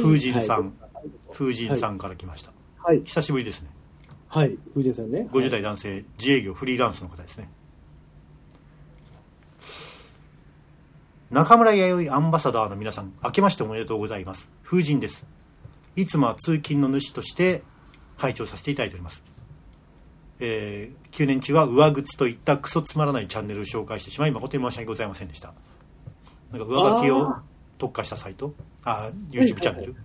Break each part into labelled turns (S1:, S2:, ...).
S1: 風神さん、
S2: はい
S1: 風神さんから来ました、
S2: はい。
S1: 久しぶりですね。
S2: はい。風神さんね。
S1: 50代男性自営業フリーランスの方ですね。中村弥生アンバサダーの皆さん明けましておめでとうございます。風神です。いつもは通勤の主として拝聴させていただいております。えー9年中は上靴といったクソつまらないチャンネルを紹介してしまい誠に申し訳ございませんでした。なんか上履きを
S2: あ
S1: 特化したサイトあ YouTube チャンネル、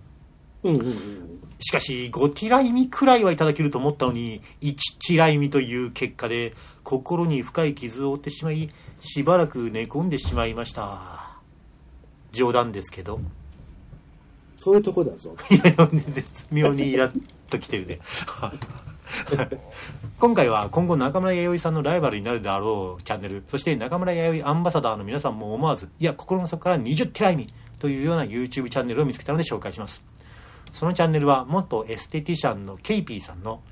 S2: うんうんうん。
S1: しかし5ティライミくらいはいただけると思ったのに1ティライミという結果で心に深い傷を負ってしまいしばらく寝込んでしまいました。冗談ですけど。
S2: そういうとこだぞ。
S1: いや絶妙にイラッときてるね。今回は今後中村弥生さんのライバルになるであろうチャンネル。そして中村弥生アンバサダーの皆さんも思わずいや心の底から20ティライミというような YouTube チャンネルを見つけたので紹介しますそのチャンネルは元エステティシャンのケイピーさんの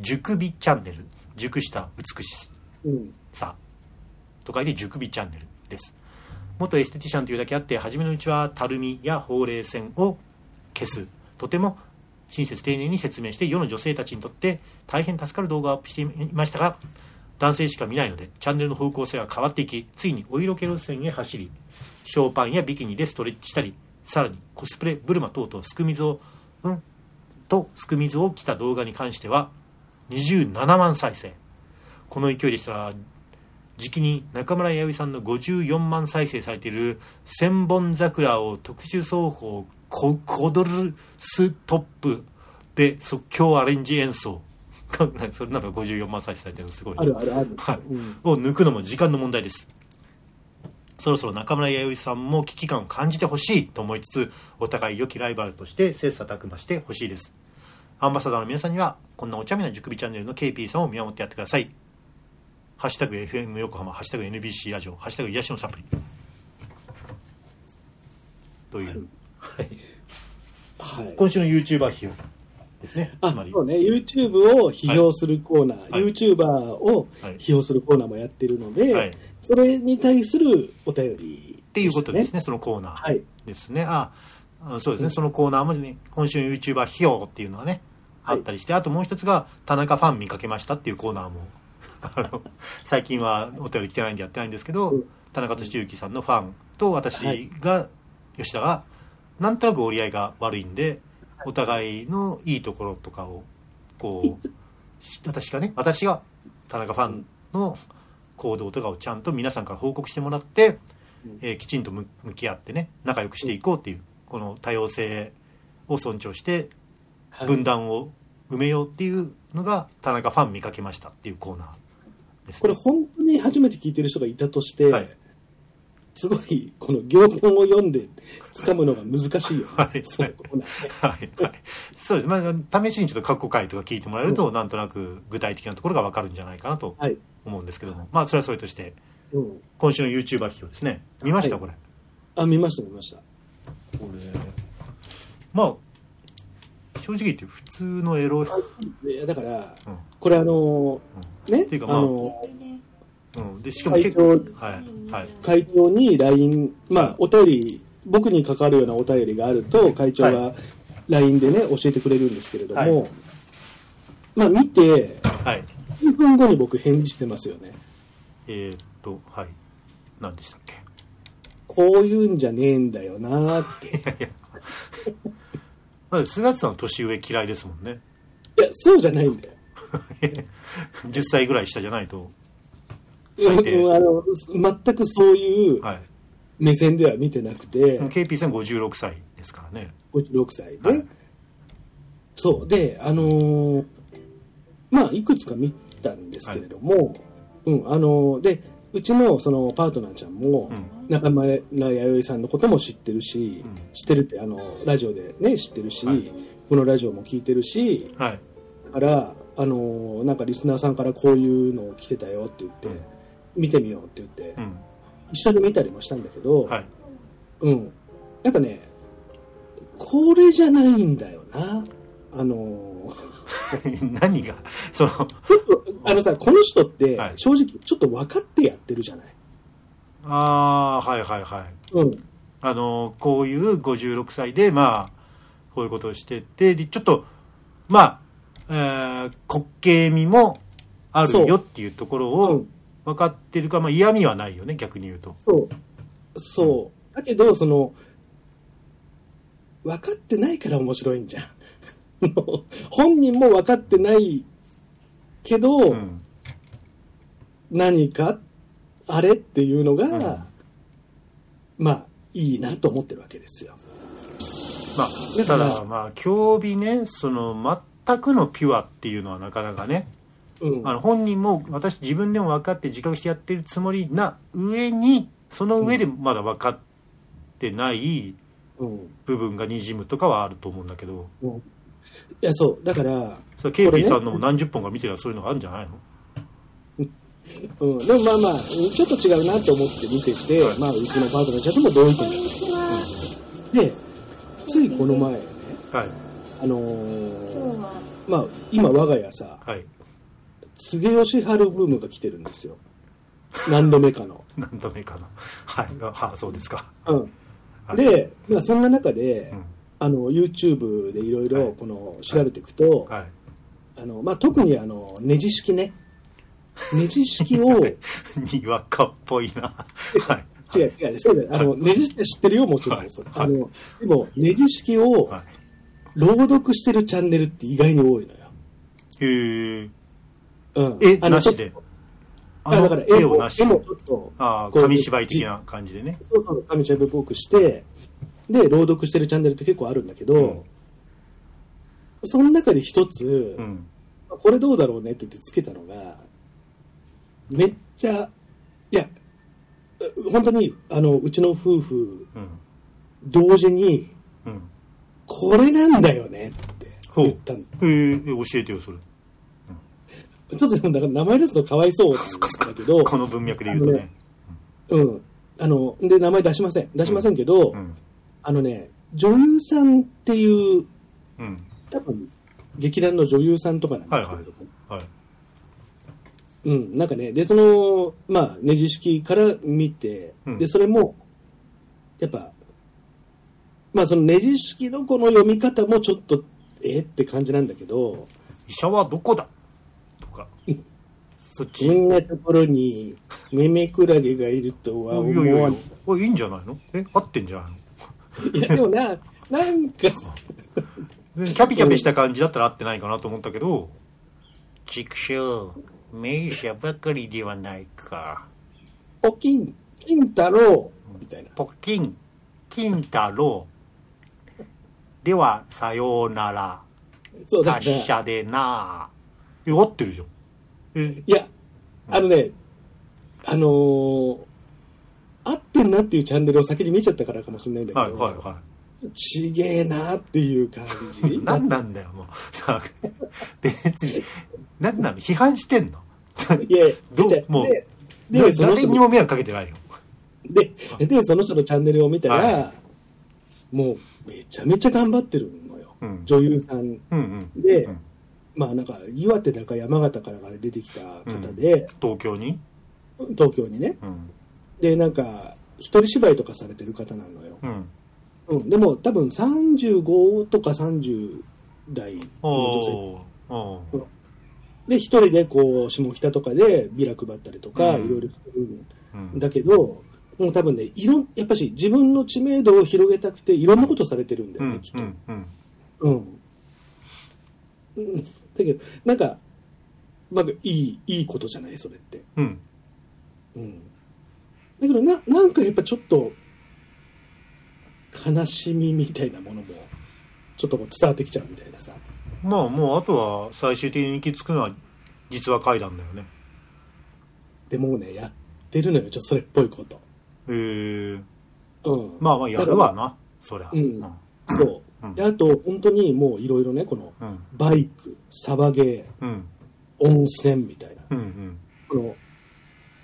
S1: 熟美チャンネル熟した美し。さと書いて熟美チャンネルです元エステティシャンというだけあって初めのうちはたるみやほうれい線を消すとても親切丁寧に説明して世の女性たちにとって大変助かる動画をアップしていましたが男性しか見ないのでチャンネルの方向性が変わっていきついにお色気路線へ走りショーパンやビキニでストレッチしたりさらにコスプレブルマ等々すく水をうんとすく水を着た動画に関しては27万再生。この勢いでしたら時期に中村弥生さんの54万再生されている「千本桜」を特殊奏法ココドルストップで即興アレンジ演奏。それなら54万再生されてるのすごいね。
S2: あるあるある。
S1: はい。
S2: うん。
S1: を抜くのも時間の問題ですそろそろ中村弥生さんも危機感を感じてほしいと思いつつお互い良きライバルとして切磋琢磨してほしいです。アンバサダーの皆さんにはこんなお茶目な熟美チャンネルの KP さんを見守ってやってください。ハッシュタグ FM 横浜ハッシュタグ NBC ラジオハッシュタグ癒しのサプリ。という、はい、
S2: はい。
S1: 今週の YouTuber 費用ですね。
S2: あ
S1: つまり。
S2: そうね、YouTube を批評するコーナー、
S1: はい。
S2: YouTuber を
S1: はい。
S2: 批評するコーナーもやってるので、
S1: はい
S2: それに対するお便り、
S1: っていうことですね。そのコーナー。
S2: はい。
S1: ですね。ああそうですね、そのコーナーもね、今週の YouTuber 費用っていうのはね、あったりして、あともう一つが、田中ファン見かけましたっていうコーナーも、あの 最近はお便り来てないんでやってないんですけど、
S2: うん。
S1: 田中俊之さんのファンと私
S2: はい。
S1: が、吉田が、なんとなく折り合いが悪いんで、お互いのいいところとかを、こう、し 私がね、私が田中ファンの行動とかをちゃんと皆さんから報告してもらって、
S2: うん。
S1: えーきちんと向向き合ってね仲良くしていこうっていうこの多様性を尊重して
S2: はい。
S1: 分断を埋めようっていうのが田中ファン見かけましたっていうコーナーです、
S2: これ本当に初めて聞いてる人がいたとして、
S1: はい
S2: すごい、この行本を読んで掴むのが難しいよね。
S1: はい。
S2: そのコーナーね。
S1: はい。はい。そうです、まあ、試しにちょっと過去回とか聞いてもらえると、なんとなく具体的なところが分かるんじゃないかなと
S2: はい。
S1: 思うんですけども、まあそれはそれとして。
S2: うん。
S1: 今週の YouTuber 企業ですね。見ました、
S2: はい。
S1: これ。
S2: あ、見ました、見ました。
S1: これまあ正直言って普通のエロ。い、
S2: いや、だから、
S1: うん。
S2: これあのね、
S1: っていうかまあ
S2: あの
S1: うん、でしかも結構はいはい。
S2: 会長に LINE、ま
S1: はい
S2: あ、お便り、僕に関わるようなお便りがあると、会長
S1: は
S2: が LINE でね、教えてくれるんですけれども、
S1: はい。
S2: まあ、見て、
S1: はい。
S2: 2分後に僕返事してますよね。
S1: えー、っとはい。何でしたっけ？
S2: こういうんじゃねえんだよなって。
S1: まあ菅田さんは年上嫌いですもんね。
S2: いや、そうじゃないんだよ。
S1: 10歳ぐらい下じゃないと最低。
S2: うんあの全くそういう
S1: はい。
S2: 目線では見てなくて、
S1: KP さん56歳ですからね。
S2: 56歳で、
S1: はい。
S2: そう。であのーまあいくつか見たんですけれども、うんあのーでうちのそのパートナーちゃんも、
S1: うん。
S2: 中村弥生さんのことも知ってるし、
S1: うん。
S2: 知ってるってあのラジオでね知ってるし、
S1: はい。
S2: このラジオも聞いてるし
S1: はい。
S2: だからあのーなんかリスナーさんからこういうのを来てたよって言って、
S1: うん
S2: 見てみようって言って、
S1: うん
S2: 一緒に見たりもしたんだけど、
S1: はい
S2: うん。やっぱね、これじゃないんだよな。あのー
S1: 何が？その
S2: あのさ、この人って
S1: はい、
S2: 正直、ちょっと分かってやってるじゃない？
S1: ああはいはいはい
S2: うん。
S1: あのこういう56歳でまあこういうことをしててでちょっとまあ、えー、滑稽味もあるよっていうところ
S2: う
S1: を
S2: ん
S1: 分かってるか、まあ、嫌味はないよね逆に言うと
S2: そう。そう。だけど、その、分かってないから面白いんじゃん。本人も分かってないけど、
S1: うん
S2: 何か、あれっていうのが、
S1: ん
S2: まあ、いいなと思ってるわけですよ。
S1: まあた
S2: だ
S1: まあ競技ねその全くのピュアっていうのはなかなかね
S2: うん。
S1: あの本人も私自分でも分かって自覚してやってるつもりな上にその上でまだ分かってない
S2: うん。
S1: 部分がにじむとかはあると思うんだけど
S2: うんいや、そう。だから、
S1: それケイピーさんのも何十本か見てりゃそういうのがあるんじゃないの？
S2: うん。でもまあまあ、ちょっと違うなと思って見てて、
S1: はい
S2: まあ、うちのパートナーちゃんとも同意見だった。で、ついこの前ね、
S1: はい
S2: あのーまあ、今我が家さ、
S1: はい
S2: 柘義治ブームが来てるんですよ。何度目かの。
S1: 何度目かなはい。あそうですか。
S2: うん。
S1: はい。
S2: で、まあ、そんな中で、
S1: うん。
S2: あの、YouTube でいろい
S1: はい。
S2: ろ、この、調べていくと、
S1: はい。
S2: あの、まあ、特にあの、ネジ式ね。ネジ式を、違う
S1: にわかっぽいな。はい。
S2: 違う、そうだよ。あの、ネジ式は知ってるよ、もちろん。
S1: はい。
S2: あの、でも、ネジ式を
S1: はい。
S2: 朗読してるチャンネルって意外に多いのよ。
S1: へえ
S2: うん。
S1: 絵なしで。
S2: あだから絵
S1: をなし
S2: 絵もちょっと、
S1: あ紙芝居的な感じでね。
S2: そうそう、紙芝居っぽくして、で、朗読してるチャンネルって結構あるんだけど、
S1: うん。
S2: その中で一つ、
S1: うん。
S2: これどうだろうねって言ってつけたのが、めっちゃ、いや、う本当に、あの、うちの夫婦、
S1: うん。
S2: 同時に、
S1: うん。
S2: これなんだよねって言ったの。
S1: え教えてよそれ
S2: ちょっとでもだから名前出すのかわいそうなんだけど、
S1: この文脈で言うとね。
S2: うん。あの、で、名前出しません。出しませんけど、
S1: うん。
S2: あのね、女優さんっていう、
S1: うん。
S2: 多分、劇団の女優さんとかなんですけれども、
S1: はい
S2: うん、なんかね、で、その、まあ、ネジ式から見て、
S1: うん。
S2: で、それも、やっぱ、まあ、そのネジ式のこの読み方もちょっと、えって感じなんだけど、
S1: 医者はどこだとか。そっち。
S2: こんなところに、メメクラゲがいるとは思
S1: いやいやいや。
S2: わない。
S1: おいいんじゃないの？え？合ってんじゃないの？
S2: いや、でもな、なんか、
S1: キャピキャピした感じだったら合ってないかなと思ったけど。畜生名車ばかりではないか。
S2: ポキン、金太郎、みたいな。
S1: ポキン金太郎。ではさようなら。
S2: そうだから、
S1: 達者でなえ合ってるじゃん。え
S2: いや、あのね、あのー合ってんなっていうチャンネルを先に見ちゃったからかもしれないんだけど、
S1: はいは
S2: ちげえなっていう感じ。
S1: い。何なんだよもう。さ 別に。何なの？批判してんの？
S2: いや、
S1: どう？
S2: じゃあ
S1: もう
S2: で、で、その人の
S1: 誰にも迷惑かけてないよ。
S2: で、で、その人のチャンネルを見たら、
S1: は
S2: もう、めちゃめちゃ頑張ってるのよ。
S1: うん。
S2: 女優さん。
S1: うんうん。
S2: で、
S1: うん
S2: まあなんか、岩手だか山形からから出てきた方で、
S1: 東京に？
S2: 東京にね。
S1: うん。
S2: で、なんか、一人芝居とかされてる方なのよ。
S1: うん。
S2: うん、でも多分35とか30代の女性。で一人でこう下北とかでビラ配ったりとか
S1: うん。
S2: いろいろする
S1: うん。
S2: んだけど、もう多分ねいろんやっぱし自分の知名度を広げたくていろんなことされてるんだよね、
S1: うん
S2: きっと、
S1: うんうん。
S2: うんうんだけどなんかなんかいいいいことじゃないそれって、
S1: うん。
S2: うん、だけどななんかやっぱちょっと悲しみみたいなものもちょっとこう伝わってきちゃうみたいなさ。
S1: まあもうあとは最終的に行き着くのは実話怪談だよね。
S2: でもうねやってるのよちょっとそれっぽいこと、
S1: へえ
S2: うん、
S1: まあまあやるわなそりゃ。
S2: うん。そう。
S1: うん
S2: であと本当にもういろいろねこの
S1: うん。
S2: バイクサバゲー
S1: うん。
S2: 温泉みたいな。この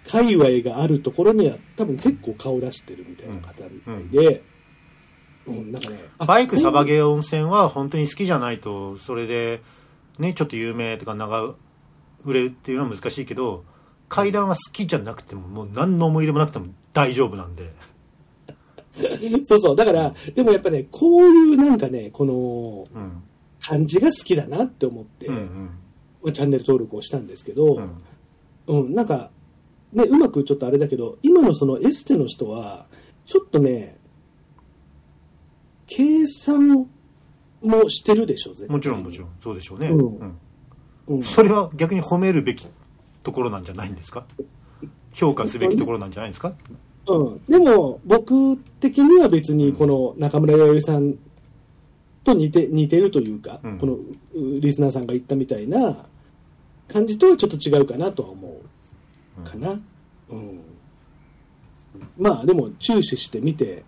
S2: 界隈があるところには多分結構顔出してるみたいな方みたいで、うん。なんかねあ
S1: バイクサバ
S2: ー
S1: ゲー温泉は本当に好きじゃないとそれでねちょっと有名とか長売れるっていうのは難しいけど階段は好きじゃなくてももう何の思い入れもなくても大丈夫なんで
S2: そうそう。だから、でもやっぱね、こういうなんかね、この
S1: うん
S2: 感じが好きだなって思って、
S1: うんうん。
S2: まあチャンネル登録をしたんですけど、
S1: うん。
S2: うん、なんか、ね、うまくちょっとあれだけど、今のそのエステの人は、ちょっとね、計算もしてるでしょ、絶対。
S1: もちろんもちろんそうでしょうね、
S2: うん。
S1: うん。
S2: うん、
S1: それは逆に褒めるべきところなんじゃないんですか？評価すべきところなんじゃないですか？
S2: うん。でも、僕的には別にこの中村弥生さんと似て、似てるというか、
S1: うん
S2: このうリスナーさんが言ったみたいな感じとはちょっと違うかなとは思うかな。うん。まあ、でも注視して見て、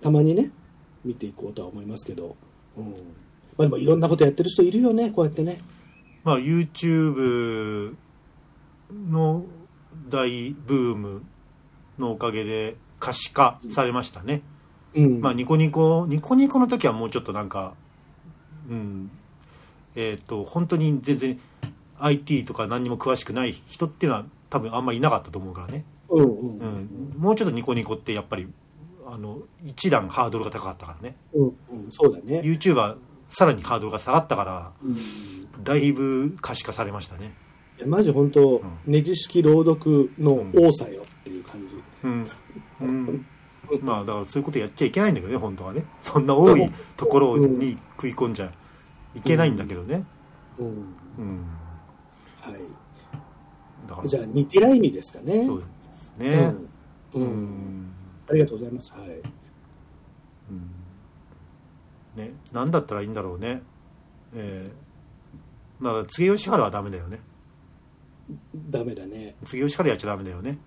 S2: たまにね、見ていこうとは思いますけど、うん。まあでもいろんなことやってる人いるよね、こうやってね。
S1: まあ YouTube の大ブームのおかげで可視化されましたね、
S2: うん。
S1: まあニコニコニコニコの時はもうちょっとなんかうん。えっ、と本当に全然 IT とか何にも詳しくない人っていうのは多分あんまりいなかったと思うからね、
S2: うんうん。
S1: う。ん、もうちょっとニコニコってやっぱりあの一段ハードルが高かったからね。
S2: うんうん、そうだね。
S1: YouTuber さらにハードルが下がったから
S2: うん。
S1: だいぶ可視化されましたね。
S2: マジ本当、
S1: ん。
S2: ネジ式朗読の多さよっていう感じ。
S1: うん、うん、まあだからそういうことやっちゃいけないんだけどね本当はねそんな多いところに食い込んじゃいけないんだけどね
S2: うん。
S1: うん
S2: はい。
S1: だから
S2: じゃあ、似てない意味ですかね。
S1: そうですね
S2: うん。
S1: う
S2: うん。
S1: ん
S2: ありがとうございます。はい。
S1: ね何だったらいいんだろうねえー、まあ柘植義治はダメだよね
S2: ダメだね。
S1: 柘植義治やっちゃダメだよね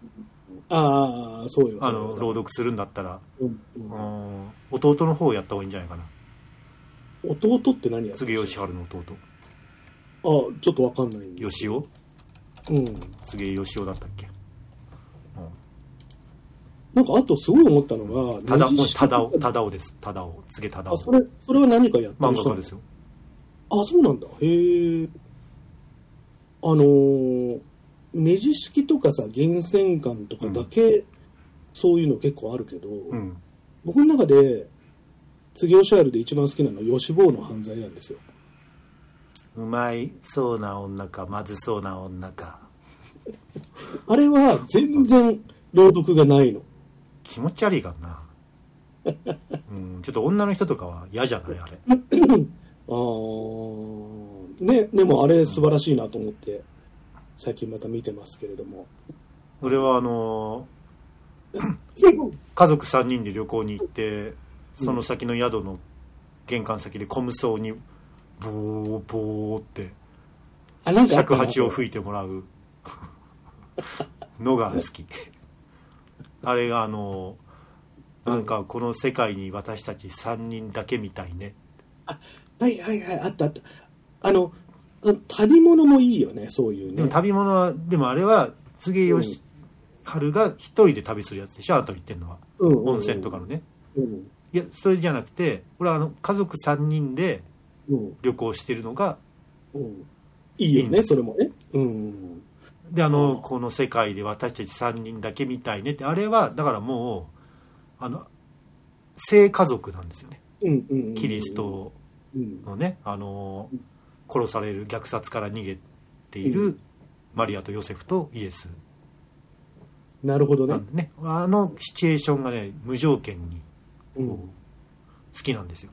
S2: ああ、そうよ。
S1: あの朗読するんだったら、
S2: うんう
S1: うんん、弟の方をやった方がいいんじゃないかな。
S2: 弟って何やって
S1: 柘植
S2: る
S1: 義治の弟。
S2: あちょっとわかんないんで
S1: 義雄？
S2: うん。
S1: 柘植義雄だったっけ？
S2: なんか、あとすごい思ったのが、
S1: ただただおただおです。ただお柘植ただ
S2: あ、
S1: お
S2: それ、それは何かやってる人
S1: 漫画家ですよ。
S2: あ、そうなんだ。へえ。あのーネジ式とかさ、源泉館とかだけ、そういうの結構あるけど、
S1: うん。
S2: 僕の中で、次オシャールで一番好きなのは、吉坊の犯罪なんですよ。
S1: うまいそうな女かまずそうな女か。
S2: あれは全然朗読がないの。
S1: 気持ち悪いからな、うん、ちょっと女の人とかは嫌じゃないあれ。
S2: あー。ね、でもあれ素晴らしいなと思って、最近また見てますけれども。
S1: 俺はあの 家族3人で旅行に行ってその先の宿の玄関先でコムソにボーボーって尺
S2: な
S1: 八を吹いてもらう。のが好き。あれがあのなんかこの世界に私たち3人だけみたいね。
S2: はいはいはい、あったあった。あの、あ旅物もいいよね、そういうね。
S1: でも旅物はでもあれは柘植義治が一人で旅するやつでしょあなた言ってるのは
S2: うんうんうん
S1: 温泉とかのね
S2: うん。
S1: いやそれじゃなくて俺はあの家族3人で
S2: うん。
S1: 旅行してるのが
S2: うん。いいよね、
S1: いいんです
S2: それもね。うん。
S1: であのこの世界で私たち3人だけみたいねってあれはだからもうあの聖家族なんですよね
S2: うんうんうん。
S1: キリスト
S2: うん。
S1: のねあの殺される虐殺から逃げていうるマリアとヨセフとイエス
S2: なるほどね
S1: ねあのシチュエーションがね無条件に
S2: うん。
S1: 好きなんですよ、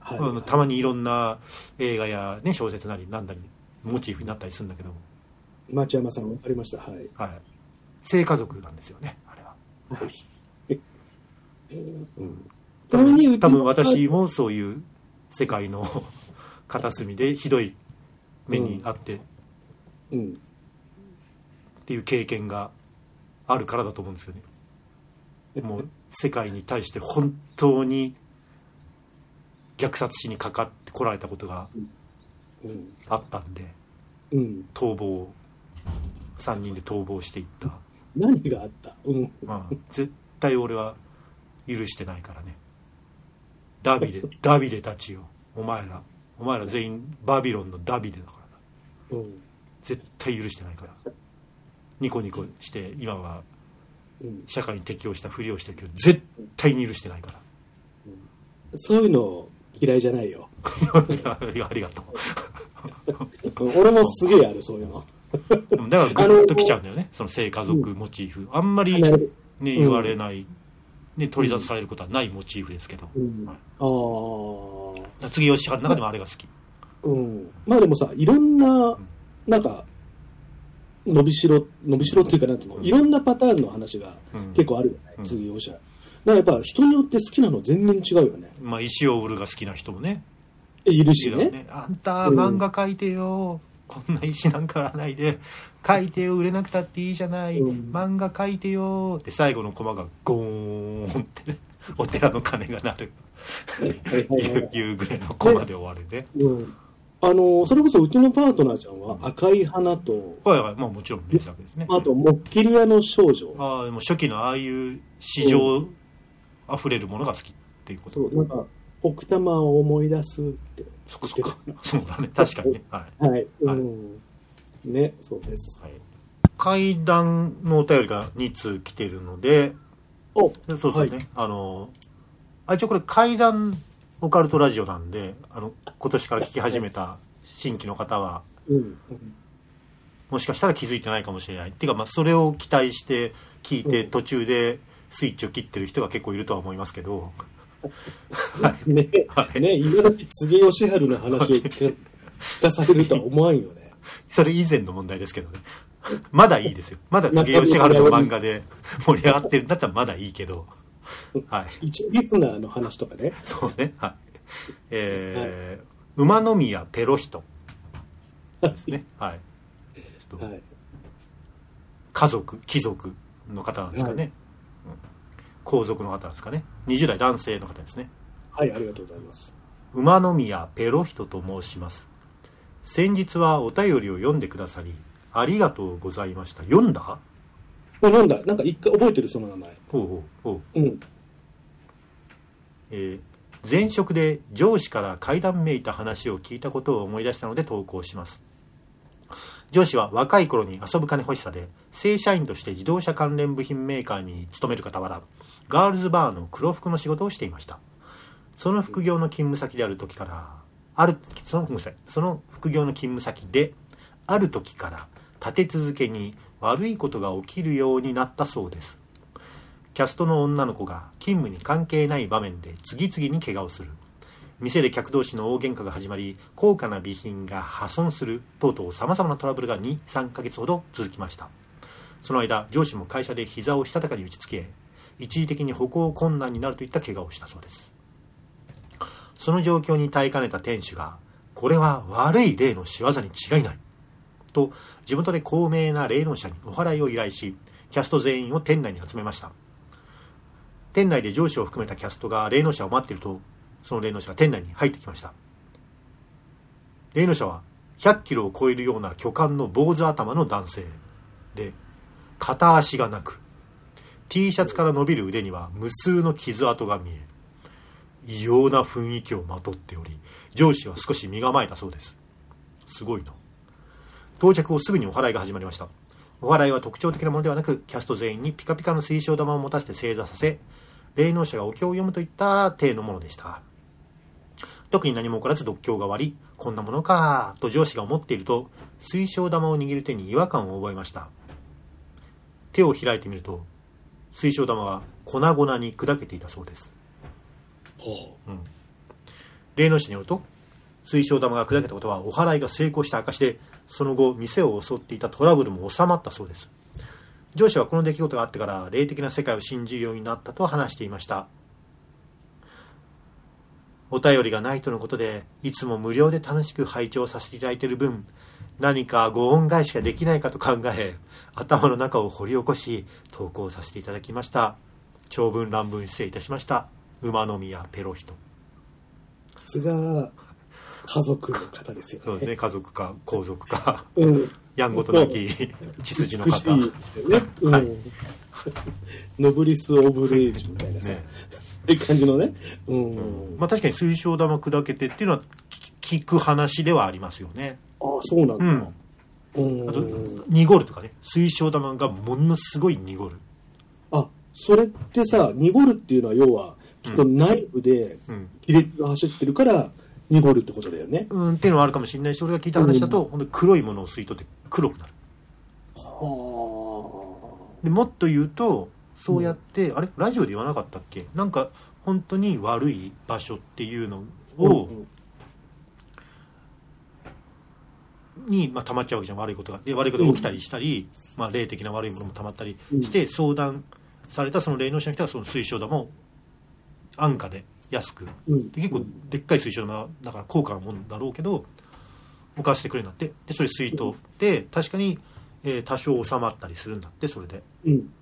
S2: はい
S1: あのたまにいろんな映画や、ね、小説なりなんだりモチーフになったりするんだけども、
S2: 町山さん、わかりました？はい。
S1: はい、聖家族なんですよねあれは
S2: はい。うん。
S1: 多分私もそういう世界の片隅でひどい目にあってっ
S2: うん。
S1: ていう経験があるからだと思うんですよねもう世界に対して本当に虐殺しにかかってこられたことが
S2: うん。
S1: あったんで
S2: うん。
S1: 逃亡3人で逃亡していった、
S2: 何があった？うん。
S1: まあ、絶対俺は許してないからねダビデダビデたちよお前らお前ら全員バビロンのダビデだからな。
S2: うん。
S1: 絶対許してないから。ニコニコして今は
S2: うん。
S1: 社会に適応したふりをしてるけど絶対に許してないから。
S2: そういうの嫌いじゃないよ。
S1: い やありがとう。
S2: う ん俺もすげえある、そういうの。
S1: でもだからグッときちゃうんだよね。その性家族モチーフ。あんまりね言われない、ね、取り沙汰されることはないモチーフですけど、
S2: うん。
S1: はい。
S2: ああ。
S1: 次吉原の中でもあれが好き。
S2: うん。まあでもさ、いろんな、なんか、伸びしろ、伸びしろっていうかなんていうの、いろんなパターンの話が
S1: うん。
S2: 結構あるよね、
S1: うん。
S2: 次容赦。だからやっぱ人によって好きなの全然違うよね。
S1: まあ石を売るが好きな人もね。
S2: えいるしね。
S1: ね。あんた漫画描いてよ、こんな石なんか売らないで。描いてよ。売れなくたっていいじゃない、
S2: うん。
S1: 漫画描いてよ。って最後のコマがゴーンってね。お寺の鐘が鳴る。
S2: はいはいはい
S1: のコマで終わるね
S2: うん。あの、それこそうちのパートナーちゃんは赤い花と、
S1: はいはい。まあもちろん名作ですね。
S2: あと、モッキリアの少女。
S1: ああでも初期のああいう市場あふれるものが好きっていうこと、
S2: そう、なんか、奥多摩を思い出すって。
S1: そこそこ。そうだね。確かに。ねはい。
S2: はい。う
S1: はい。
S2: ん。ね、そうです。
S1: はい。階段のお便りが2通来てるので、
S2: お
S1: そうそうね、
S2: はい。
S1: あの、あ一応これ階段オカルトラジオなんで、あの、今年から聞き始めた新規の方は、もしかしたら気づいてないかもしれない。っていうか、まあ、それを期待して聞いて、
S2: うん
S1: 途中でスイッチを切ってる人が結構いるとは思いますけど、はい。
S2: ね、
S1: はい
S2: ね、今時、柘義治の話を聞かされるとは思わんよね。
S1: それ以前の問題ですけどね。まだいいですよ。まだ杉義治の漫画で盛り上がってるんだったらまだいいけど、はい。
S2: 一リスナーの話とかね。
S1: そうね。はい。えー馬宮ペロヒトですね。はい。
S2: はい。
S1: 家族、貴族の方なんですかね。
S2: は
S1: うん皇族の方なんですかね。20代男性の方ですね。
S2: はい、ありがとうございます。
S1: 馬宮ペロヒトと申します。先日はお便りを読んでくださり、ありがとうございました。読んだ？
S2: もうなんだ、なんか一回覚えてる、その名前。
S1: ほうほうほう。
S2: うん。
S1: えー前職で上司から階段めいた話を聞いたことを思い出したので投稿します上司は若い頃に遊ぶ金欲しさで正社員として自動車関連部品メーカーに勤める傍らガールズバーの黒服の仕事をしていましたその副業の勤務先である時からあるそのごめんなさいその副業の勤務先である時から立て続けに悪いことが起きるようになったそうです。キャストの女の子が勤務に関係ない場面で次々に怪我をする。店で客同士の大喧嘩が始まり高価な備品が破損する。等々さまざまなトラブルが23ヶ月ほど続きました。その間上司も会社で膝をしたたかに打ちつけ一時的に歩行困難になるといった怪我をしたそうです。その状況に耐えかねた店主がこれは悪い霊の仕業に違いない。と地元で高名な霊能者にお祓いを依頼しキャスト全員を店内に集めました。店内で上司を含めたキャストが霊能者を待っているとその霊能者が店内に入ってきました。霊能者は100キロを超えるような巨漢の坊主頭の男性。で片足がなく T シャツから伸びる腕には無数の傷跡が見え異様な雰囲気をまとっており上司は少し身構えたそうです。すごいな。到着後すぐにお祓いが始まりました。お祓いは特徴的なものではなくキャスト全員にピカピカの水晶玉を持たせて正座させ霊能者がお経を読むといった体のものでした。特に何も起こらず読経が終わりこんなものかと上司が思っていると水晶玉を握る手に違和感を覚えました。手を開いてみると水晶玉が粉々に砕けていたそうです。
S2: ほ
S1: 霊能者によると水晶玉が砕けたことはお祓いが成功した証でその後店を襲っていたトラブルも収まったそうです。上司はこの出来事があってから霊的な世界を信じるようになったと話していました。お便りがないとのことでいつも無料で楽しく拝聴させていただいている分何かご恩返しができないかと考え頭の中を掘り起こし投稿させていただきました。長文乱文失礼いたしました。馬宮ペロヒト。
S2: さすが、家族の方ですよね。
S1: そうですね、家族か皇族か、
S2: うん。
S1: やんごとなき血筋の方。
S2: 美しいね。うん。
S1: はい
S2: ノブリス・オブ・レイジみたいなさ、
S1: ね
S2: いい感じのね。うん。
S1: まあ確かに水晶玉砕けてっていうのは聞聞く話ではありますよね。
S2: ああ、そうなんだ。
S1: うん。
S2: うん。
S1: あと、濁るとかね、水晶玉がものすごい濁る。
S2: あ、それってさ、濁るっていうのは要は、きっと内部で
S1: うん
S2: 亀裂が走ってるから濁るってことだよね。
S1: うんっていうのはあるかもしれないし俺が聞いた話だと、本当に黒いものを吸い取って黒くなる。
S2: は
S1: でもっと言うとそうやって、あれ？ラジオで言わなかったっけ？なんか本当に悪い場所っていうの
S2: あ。
S1: を、
S2: うん。
S1: に、まあ、溜まっちゃうわけじゃん。悪いことが。で悪いことが起きたりしたり、まあ、霊的な悪いものも溜まったりして、相談されたその霊能者の人はその水晶玉を安価で安く
S2: うん
S1: で結構でっかい水晶玉だから高価なもんだろうけど置かせてくれるんだってでそれ水筒で確かに、えー多少収まったりするんだってそれで、
S2: うん。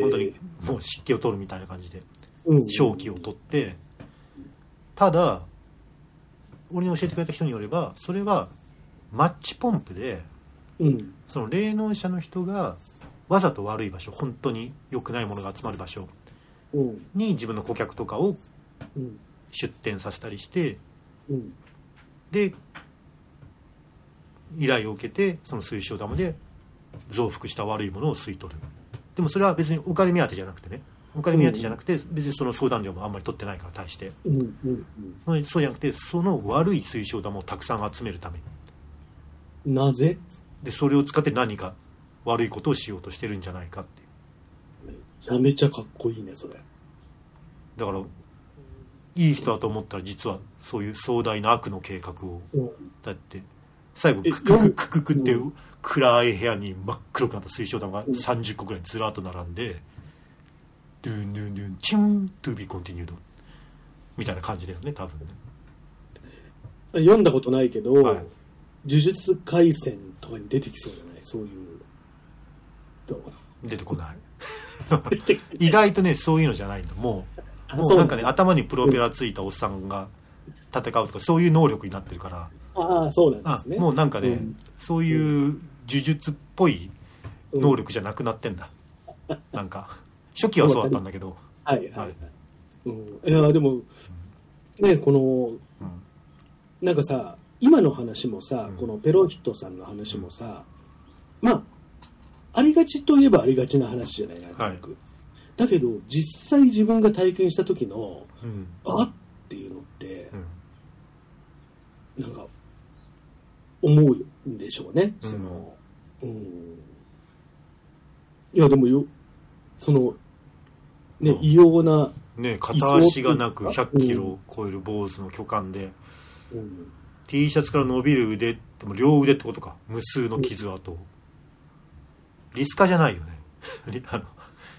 S1: 本当にもう湿気を取るみたいな感じで
S2: うん
S1: 正気を取ってただ俺に教えてくれた人によればそれはマッチポンプで
S2: うん。
S1: その霊能者の人がわざと悪い場所本当に良くないものが集まる場所
S2: うん。
S1: に自分の顧客とかを
S2: うん。
S1: 出店させたりして
S2: うん。
S1: で依頼を受けてその水晶玉で増幅した悪いものを吸い取る。でもそれは別にお金目当てじゃなくてね。お金目当てじゃなくて別にその相談料もあんまり取ってないから対して。
S2: うん。うん。
S1: そうじゃなくてその悪い水晶玉をたくさん集めるために。
S2: なぜ？
S1: でそれを使って何か悪いことをしようとしてるんじゃないかって
S2: めちゃめちゃかっこいいね、それ。
S1: だからいい人だと思ったら実はそういう壮大な悪の計画を
S2: うん。
S1: だって最後
S2: え
S1: ククククククって
S2: う
S1: 暗い部屋に真っ黒くなった水晶玉が30個ぐらいずらっと並んで「ドゥンドゥンドゥンチュントゥビコンティニュード」みたいな感じだよね多分ね
S2: 読んだことないけど、
S1: はい
S2: 呪術廻戦とかに出てきそうじゃないそういう。
S1: 出てこない意外とねそういうのじゃないんだも
S2: あ
S1: うもうなんかね頭にプロペラついたおっさんが戦うとかそういう能力になってるから。
S2: ああ、そうなん
S1: あ
S2: ですね。
S1: もうなんかね、
S2: うん。
S1: そういう呪術っぽい能力じゃなくなってんだ、なんか。初期はそうだったんだけど、
S2: はいはいは
S1: はい。い。
S2: うん、いや、でも、ね、この、
S1: うん。
S2: なんかさ、今の話もさ、
S1: うん。
S2: このペロヒトさんの話もさ、まあ、ありがちといえばありがちな話じゃない？なんとなくだけど、実際自分が体験した時の、
S1: うん。
S2: あっていうのって
S1: う、ん。
S2: なんか、思うんでしょうね。
S1: うん。
S2: その、うん。いや、でもよ、その、ね、
S1: うん。
S2: 異様な、
S1: ね片足がなく100キロを超える坊主の巨漢で、
S2: うん、
S1: T シャツから伸びる腕でも両腕ってことか。無数の傷跡、リスカじゃないよね。リあの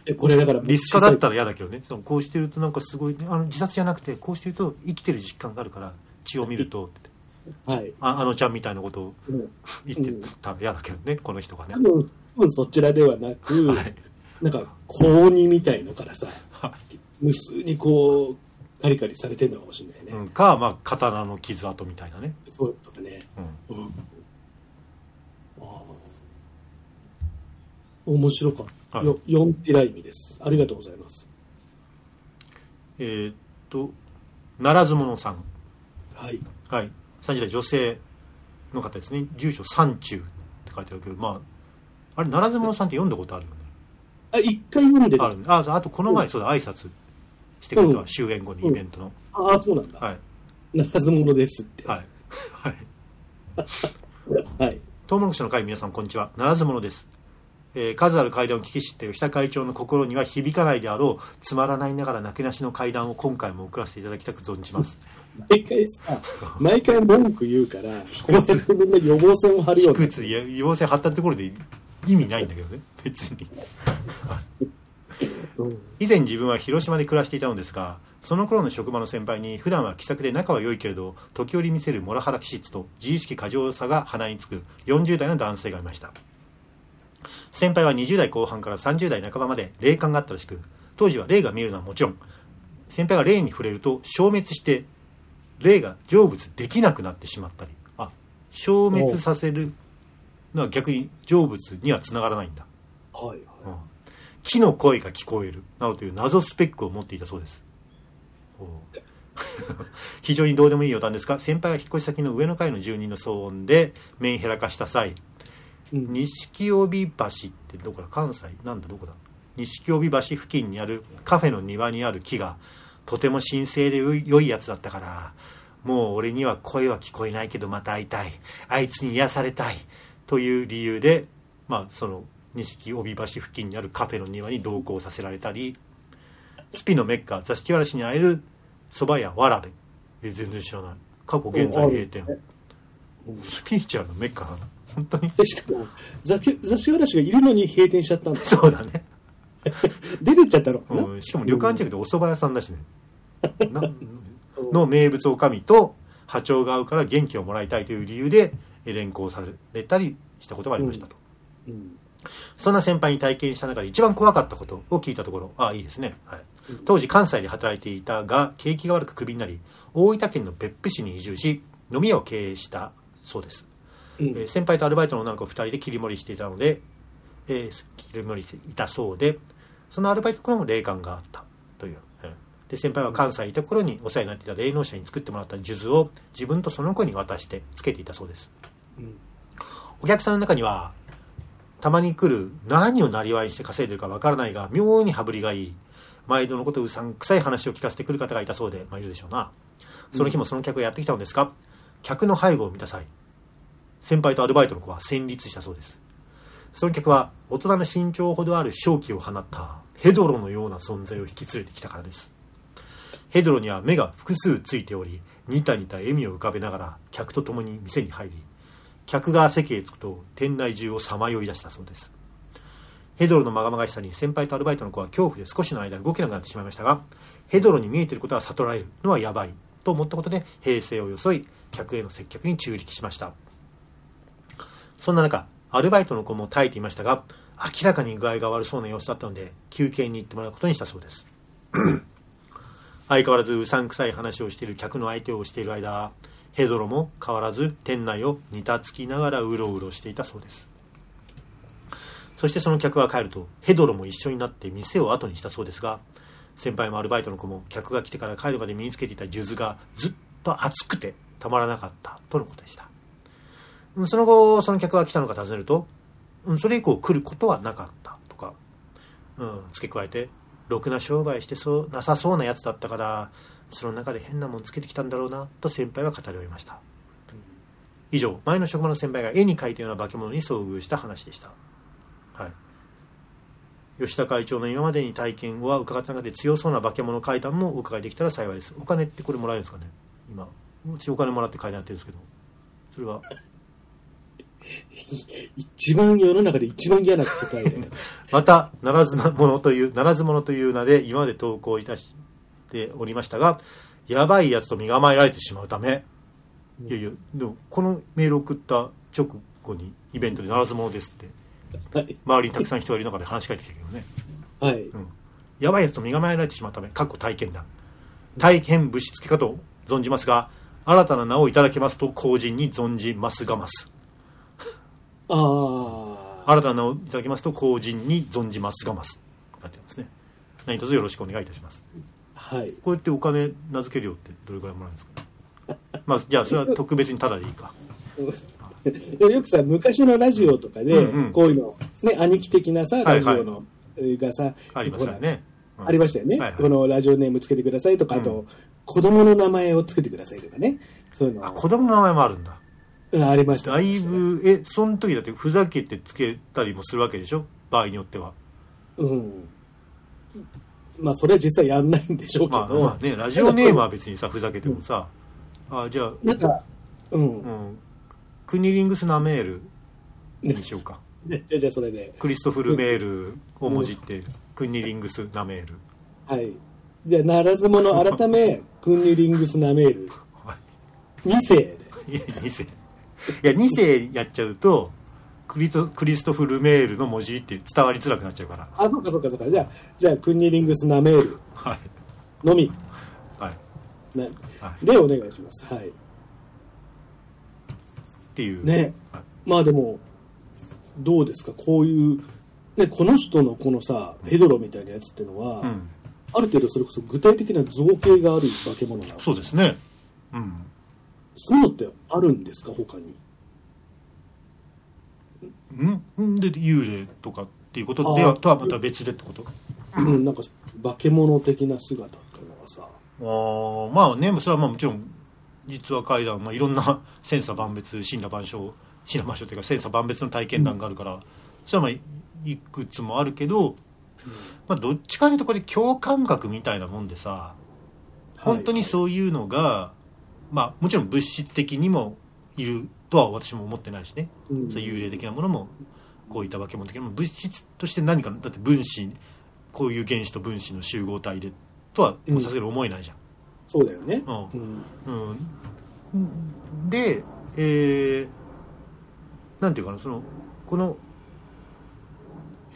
S2: え、これだから、
S1: リスカだったら嫌だけどねそのこうしてるとなんかすごい、ね、あの自殺じゃなくてこうしてると生きてる実感があるから血を見ると
S2: はい。
S1: ああのちゃんみたいなことを
S2: うん
S1: 言ってたら嫌だけどねこの人がね
S2: 多分、多分そちらではなく、
S1: はい
S2: なんか、高二みたいのからさ、
S1: は
S2: 無数にこう、カリカリされてるのかもしれないね。
S1: うん、か、まあ、刀の傷跡みたいなね、
S2: そうとかね。
S1: うん、
S2: うん。ああ。面白かった。
S1: はい。
S2: よ4ティライミです。ありがとうございます。
S1: えーっとならず者さん。
S2: はい。
S1: はい。30代女性の方ですね。住所山中って書いてあるけどまああれならず者さんって読んだことあるよね。
S2: あ、一回読んでる。
S1: あるね。ああとこの前、
S2: うん。
S1: そうだ挨拶してくれたわ、
S2: うん。
S1: 終演後にイベントの、
S2: ああ、そうなんだ。
S1: はい。
S2: ならず者ですって。
S1: はい。はい。
S2: はい。
S1: トウモロコシの会皆さんこんにちは。ならず者です、えー数ある会談を聞き知って吉田会長の心には響かないであろうつまらないながらなけなしの会談を今回も送らせていただきたく存じます。
S2: 毎回さ、毎回文句言うから、こうやってみんな予防線を張るよう。に。
S1: いくつ要請貼ったところで意味ないんだけどね。別に。
S2: うん
S1: 以前自分は広島で暮らしていたのですがその頃の職場の先輩に普段は気さくで仲は良いけれど時折見せるモラハラ気質と自意識過剰さが鼻につく40代の男性がいました先輩は20代後半から30代半ばまで霊感があったらしく当時は霊が見えるのはもちろん先輩が霊に触れると消滅して霊が成仏できなくなってしまったり。あ消滅させるのは逆に成仏にはつながらないんだ。
S2: はいはい。
S1: 木の声が聞こえるなどという謎スペックを持っていたそうです。非常にどうでもいい余談ですが先輩が引っ越し先の上の階の住人の騒音でメンヘラ化した際
S2: うん
S1: 錦帯橋ってどこだ？関西。なんだどこだ？錦帯橋付近にあるカフェの庭にある木がとても神聖で良いやつだったからもう俺には声は聞こえないけどまた会いたい。あいつに癒されたいという理由でまあその錦帯橋付近にあるカフェの庭に同行させられたりスピのメッカ座敷わらしに会える蕎麦屋わらべ。え全然知らない。過去現在閉店。スピリチュアルのメッカなの本当に？
S2: でしかも、雑誌雑誌嵐がいるのに閉店しちゃったんだ。
S1: そうだね、
S2: 出てっちゃったの。
S1: うん、しかも旅館近くでお蕎麦屋さんだしね。なの名物おかみと波長が合うから元気をもらいたいという理由でえ連行されたりしたことがありましたと、
S2: うん。
S1: そんな先輩に体験した中で一番怖かったことを聞いたところ、ああ、いいですね。はい。当時関西で働いていたが、景気が悪くクビになり、大分県の別府市に移住し、飲み屋を経営したそうです。
S2: うん
S1: えー先輩とアルバイトの女の子2人で切り盛りしていたので、えー切り盛りしていたそうで、そのアルバイトからも霊感があったという。えーで先輩は関西にいた頃にお世話になっていた霊能者に作ってもらった数珠を自分とその子に渡してつけていたそうです。
S2: うん
S1: お客さんの中にはたまに来る何をなりわいにして稼いでるかわからないが妙に羽振りがいい毎度のことうさんくさい話を聞かせてくる方がいたそうで、まあ、いるでしょうなその日もその客がやってきたのですが客の背後を見た際先輩とアルバイトの子は戦慄したそうです。その客は大人の身長ほどある正気を放ったヘドロのような存在を引き連れてきたからです。ヘドロには目が複数ついておりニタニタ笑みを浮かべながら客と共に店に入り客が席へ着くと店内中をさまよい出したそうです。ヘドロのまがまがしさに先輩とアルバイトの子は恐怖で少しの間動けなくなってしまいましたがヘドロに見えていることは悟られるのはやばいと思ったことで平静を装い客への接客に注力しました。そんな中アルバイトの子も耐えていましたが明らかに具合が悪そうな様子だったので休憩に行ってもらうことにしたそうです。相変わらずうさんくさい話をしている客の相手をしている間ヘドロも変わらず店内をにたつきながらうろうろしていたそうです。そしてその客が帰るとヘドロも一緒になって店を後にしたそうですが先輩もアルバイトの子も客が来てから帰るまで身につけていた数珠がずっと熱くてたまらなかったとのことでした。うんその後その客が来たのか尋ねるとうんそれ以降来ることはなかったとか、うん、付け加えてろくな商売してそうなさそうなやつだったからその中で変なもんつけてきたんだろうなと先輩は語り終えました。以上前の職場の先輩が絵に描いたような化け物に遭遇した話でした。はい。吉田会長の今までに体験は伺った中で強そうな化け物階段もお伺いできたら幸いです。お金ってこれもらえるんですかね？今。うちお金もらって階段やってるんですけど。それは
S2: 一番世の中で一番嫌な答えで。
S1: また、ならずなものという、ならず者という名で今まで投稿いたしておりましたが、やばいやつと身構えられてしまうため、いやいや、でも、このメールを送った直後にイベントでならず者ですって、
S2: はい。
S1: 周りにたくさん人がいる中で話しかけてきたけどね、
S2: はい。
S1: うん。やばいやつと身構えられてしまうため、過去体験談。大変ぶしつけかと存じますが、新たな名をいただけますと、後人に存じますがます。
S2: ああ。
S1: 新たな名をいただきますと後人に存じますがます。書いてますね何卒よろしくお願いいたします。
S2: はい。
S1: こうやってお金名付けるよってどれくらいもらえるんですか？まあじゃあそれは特別にタダでいいか。
S2: で よくさ、昔のラジオとかで
S1: うんうん、
S2: こういうの、ね、兄貴的なさ、
S1: はいはい。
S2: ラジオの、えーがさ、
S1: ありましたよね、うん。
S2: ありましたよね、
S1: はいはい。
S2: このラジオネームつけてくださいとか、あと、
S1: うん。
S2: 子供の名前をつけてくださいとかね、そういうの。
S1: あ子供の名前もあるんだ。
S2: うんありました。
S1: だいぶえその時だってふざけてつけたりもするわけでしょ？場合によっては。
S2: うん。まあ、それは実際やんないんでしょうけ
S1: まあ
S2: ど、
S1: まあねラジオネームは別にさふざけてもさ、あじゃあ
S2: なんか、うん。
S1: うん。クニリングスナメールにしようか。
S2: でじゃあじゃあそれで、
S1: クリストフルメールをもじって、クニリングスナメール。
S2: はい。じゃあ、ならず者改め、クンニリングスナメール、
S1: はい。
S2: 2世で。
S1: いや2世いや2世やっちゃうとクリトクリストフ・ルメールの文字って伝わりづらくなっちゃうから。
S2: あ、そうかそうかそうか。じゃあ、じゃあ、クンニリングスナメール。
S1: はい。
S2: のみ、
S1: はい。
S2: ね。
S1: はい。
S2: でお願いします。はい。
S1: っていう。
S2: ね。
S1: はい。
S2: まあでも、どうですか、こういう、ね、この人のこのさ、ヘドロみたいなやつっていうのは、
S1: うん。
S2: ある程度それこそ具体的な造形がある化け物なの。
S1: そうですね。うん
S2: そういうのってあるんですか、他に。
S1: ん？ん？で幽霊とかってっていうこと？ではとはまた別でってこと？
S2: うん、なんか化け物的な姿っていうのがさ、
S1: あーまあねそれはまあもちろん実話怪談、まあ、いろんな千差万別神羅万象神羅万象というか千差万別の体験談があるから、それはまあいくつもあるけど、まあ、どっちかというとこれ共感覚みたいなもんでさ本当にそういうのが、まあもちろん物質的にもいるとは私も思ってないしね、
S2: うん。
S1: そう幽霊的なものもこういった化け物的なもの物質として何かだって分子こういう原子と分子の集合体でとはもうさすがに思えないじゃん、
S2: そうだよね。
S1: うん。
S2: うん。
S1: うん、で、えーなんていうかなそのこの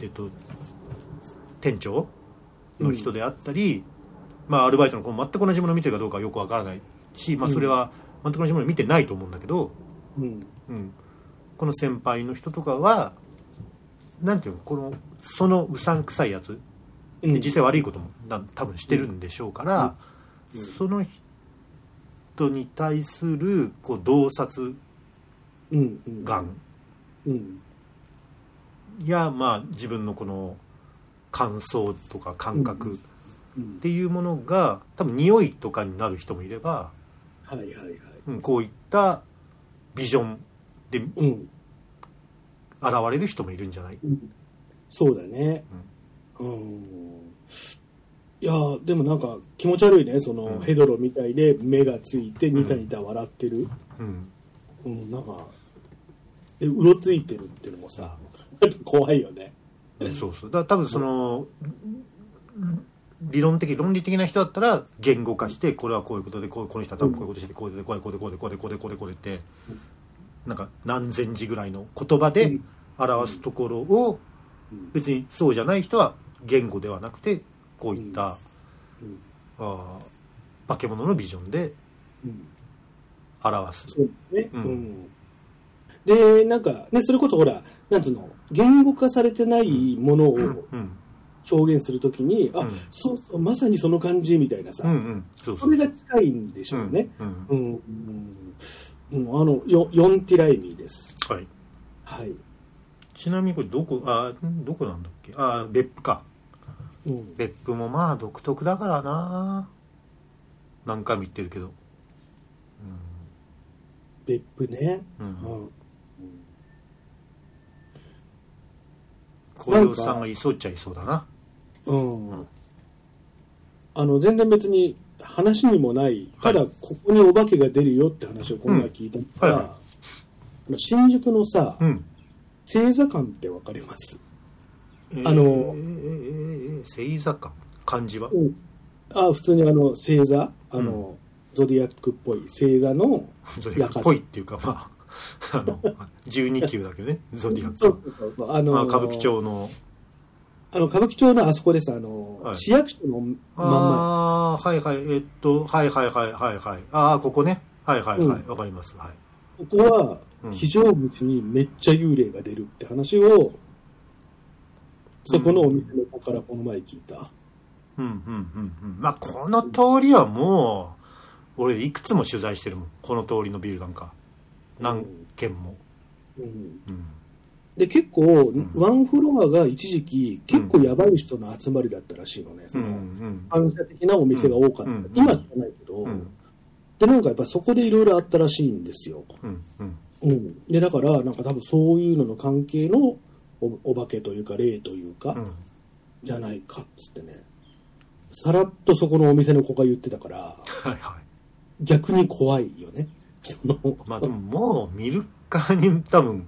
S1: えっ、と店長の人であったり、まあアルバイトの子も全く同じものを見てるかどうかはよくわからないし、まあ、それは全く同じものを見てないと思うんだけど、
S2: うん。
S1: うん、この先輩の人とかはなんていうのこのそのうさんくさいやつ
S2: うん。
S1: で実際悪いこともな多分してるんでしょうから、
S2: うん。
S1: その人に対するこう洞察
S2: うん。うん。
S1: 眼
S2: うん。
S1: や、まあ、自分のこの感想とか感覚っ
S2: うん。
S1: ていうものが多分匂いとかになる人もいれば、
S2: はいはいはい。
S1: うん、こういったビジョンで現
S2: うん
S1: れる人もいるんじゃない？
S2: うんそうだね。うん。いやーでもなんか気持ち悪いね、その、
S1: うん
S2: ヘドロみたいで目がついてニタニタ笑ってる。
S1: うん
S2: うん、なんか、でうろついてるっていうのもさ、怖いよね。
S1: そうそうだ多分その理論的論理的な人だったら言語化してこれはこういうことでこうこの人は多分こういうことしててこうでこうでこうでこうでこうでこうでこうでこうでってなんか何千字ぐらいの言葉で表すところを別にそうじゃない人は言語ではなくてこういったあ化け物のビジョンで表す
S2: そうね。
S1: う
S2: うんん。で、なんか、ね、それこそほら、なんつうの、言語化されてないものを表現するときに、あ、
S1: うん。
S2: そうまさにその感じみたいなさ、
S1: うんうん。そうそう。
S2: それが近いんでしょうね。
S1: うん。うん。
S2: うん。うん、うんあの、ヨヨンティライミーです。
S1: はい。
S2: はい。
S1: ちなみにこれどこあんどこなんだっけ？あ別府か。
S2: うん。
S1: 別府もまあ独特だからな。何回も言ってるけど。
S2: 別府ね。
S1: うん、
S2: う
S1: うん、
S2: ん。
S1: 小洋さんがいそうっちゃいそうだな
S2: うん。あの、全然別に話にもない、ただ
S1: はい
S2: ここにお化けが出るよって話をこの前聞いたのが、
S1: うんはい
S2: 新宿のさ、
S1: うん。
S2: 星座館ってわかります？
S1: あ
S2: あの
S1: えー、えー、星座か漢字は、
S2: うん。あ普通にあの、星座、あの、ゾディアックっぽい星座の、
S1: ゾディアックっぽいっていうかまああの12級だけどねゾディアッ
S2: そうそうそう、あの
S1: まあ、歌舞伎町の。
S2: あの、歌舞伎町のあそこです、あの、
S1: はい。
S2: 市役所の真ん前。
S1: ああーはいはい。えっとはいはいはいはいはい。ああここね。はいはいはい。わ、
S2: うん。
S1: かります。はい。
S2: ここは
S1: うん、
S2: 非常口にめっちゃ幽霊が出るって話を、そこのお店の子からこの前聞いた。
S1: うん。うんうんうん。まあこの通りはもう俺いくつも取材してるもん。この通りのビルなんか何軒も、
S2: うん
S1: うん
S2: で、結構、
S1: ん
S2: ワンフロアが一時期、結構やばい人の集まりだったらしいのね。その、
S1: ん
S2: 反射的なお店が多かった。
S1: うん
S2: 今じゃないけど、
S1: うん
S2: で、なんかやっぱそこでいろいろあったらしいんですよ。
S1: うん。
S2: で、だから、なんか多分そういうのの関係のおお化けというか、霊というか、
S1: うん
S2: じゃないかっつってね。さらっとそこのお店の子が言ってたから、
S1: はいはい
S2: 逆に怖いよね。その、
S1: まあでももう見るからに多分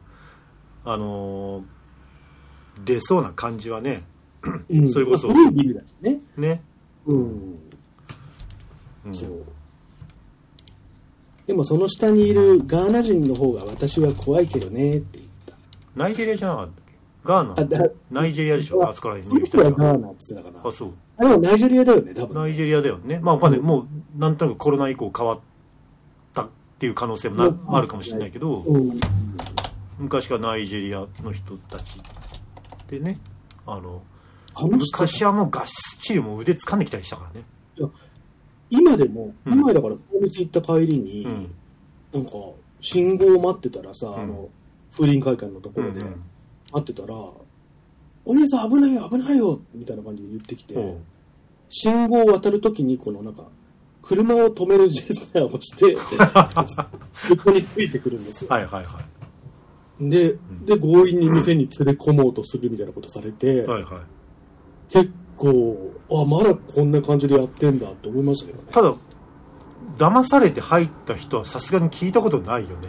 S1: あのー出そうな感じはね
S2: うん
S1: それこそ
S2: 古いビルだしね。
S1: ね、
S2: うん。
S1: うん、
S2: そう。でもその下にいるガーナ人の方が私は怖いけどねって言った。
S1: ナイジェリアじゃなかったっけ？ガー
S2: あ、だ
S1: ナナイジェリアでしょ？あそこら
S2: そ
S1: 辺にいる人たちは
S2: はガーナって言ってたかな。
S1: あそう
S2: あ、でもナイジェリアだよね、多分。
S1: ナイジェリアだよねまあわかんない、
S2: うん
S1: もうなんとなくコロナ以降変わったっていう可能性もな、
S2: うん。
S1: あるかもしれないけど、
S2: うん。
S1: 昔からナイジェリアの人たちでねあの昔はもうがっちりもう腕掴んできたりしたからね。
S2: 今でも、
S1: うん。
S2: 今だから、法律行った帰りに、
S1: うん。
S2: なんか、信号を待ってたらさ、
S1: ん。
S2: あの、風林会館のところで、
S1: うんうん。
S2: 待ってたら、お姉さん危ないよ、危ないよみたいな感じで言ってきて、
S1: おう。
S2: 信号を渡るときに、このなんか、車を止めるジェスチャーをして、横についてくるんですよ。
S1: はいはいはい。
S2: で、で、強引に店に連れ込もうとするみたいなことされて、
S1: はいはい。
S2: 結構、あ、まだこんな感じでやってんだって思いましたけどね。
S1: ただ騙されて入った人はさすがに聞いたことないよね。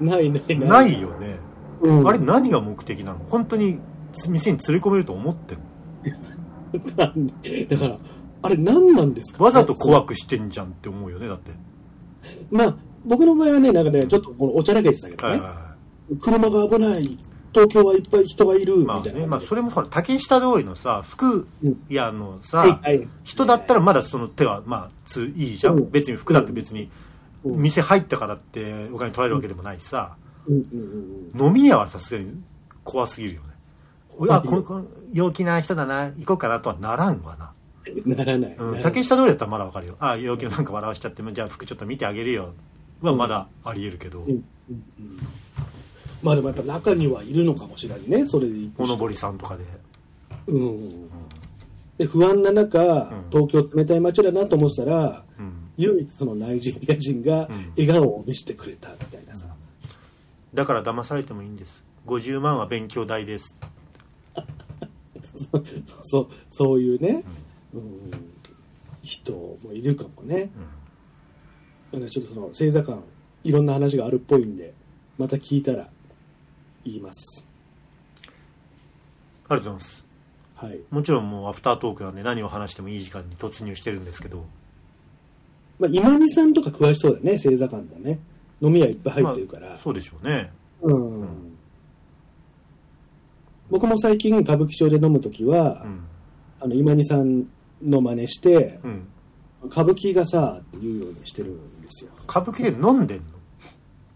S2: ないないない。
S1: ないよね、
S2: うん、
S1: あれ何が目的なの？本当に店に連れ込めると思ってんの？
S2: だから、あれ何なんですか？
S1: わざと怖くしてんじゃんって思うよねだって、
S2: まあ、僕の場合はね、なんかね、ちょっとこのおちゃらけてたけどね、
S1: はいはいは
S2: 車が危ない、東京はいっぱい人がいる、
S1: い
S2: みたいな。
S1: まあねまあ、それもほら竹下通りのさ服
S2: うん。
S1: 屋のさ、人だったらまだその手はまあついいじゃん、
S2: うん。
S1: 別に服だって別に
S2: うん。
S1: 店入ったからってお金取られるわけでもないしさ、飲み屋はさすがに怖すぎるよね。あこのこの陽気な人だな行こうかなとはならんわな、
S2: うん。ならない。
S1: うん、竹下通りだったらまだわかるよ。あ陽気ななんか笑わしちゃってもじゃあ服ちょっと見てあげるよ。はまだありえるけど、
S2: うんうんうん。まあでもやっぱ中にはいるのかもしれないね、それで
S1: おのぼりさんとかで、
S2: うん。で、不安な中、
S1: ん。
S2: 東京冷たい街だなと思ってたら、
S1: うん、
S2: 唯一そのナイジェリア人が
S1: うん。
S2: 笑顔を見せてくれたみたいなさ。
S1: だから騙されてもいいんです。50万は勉強代です。
S2: そう、そういうね、うん、人もいるかもね。なのでちょっとその星座感、いろんな話があるっぽいんで、また聞いたら言います。
S1: ありがとうございます
S2: はい。
S1: もちろんもうアフタートークなんで何を話してもいい時間に突入してるんですけど
S2: まあ、今見さんとか詳しそうだね、星座感だね。飲み屋いっぱい入ってるから。
S1: まあそうでしょうね
S2: うん。僕も最近歌舞伎町で飲むときは、
S1: うん
S2: あの、今にさんの真似して、
S1: うん
S2: 歌舞伎がさ、って言うようにしてるんですよ。
S1: 歌舞伎で飲んでんの？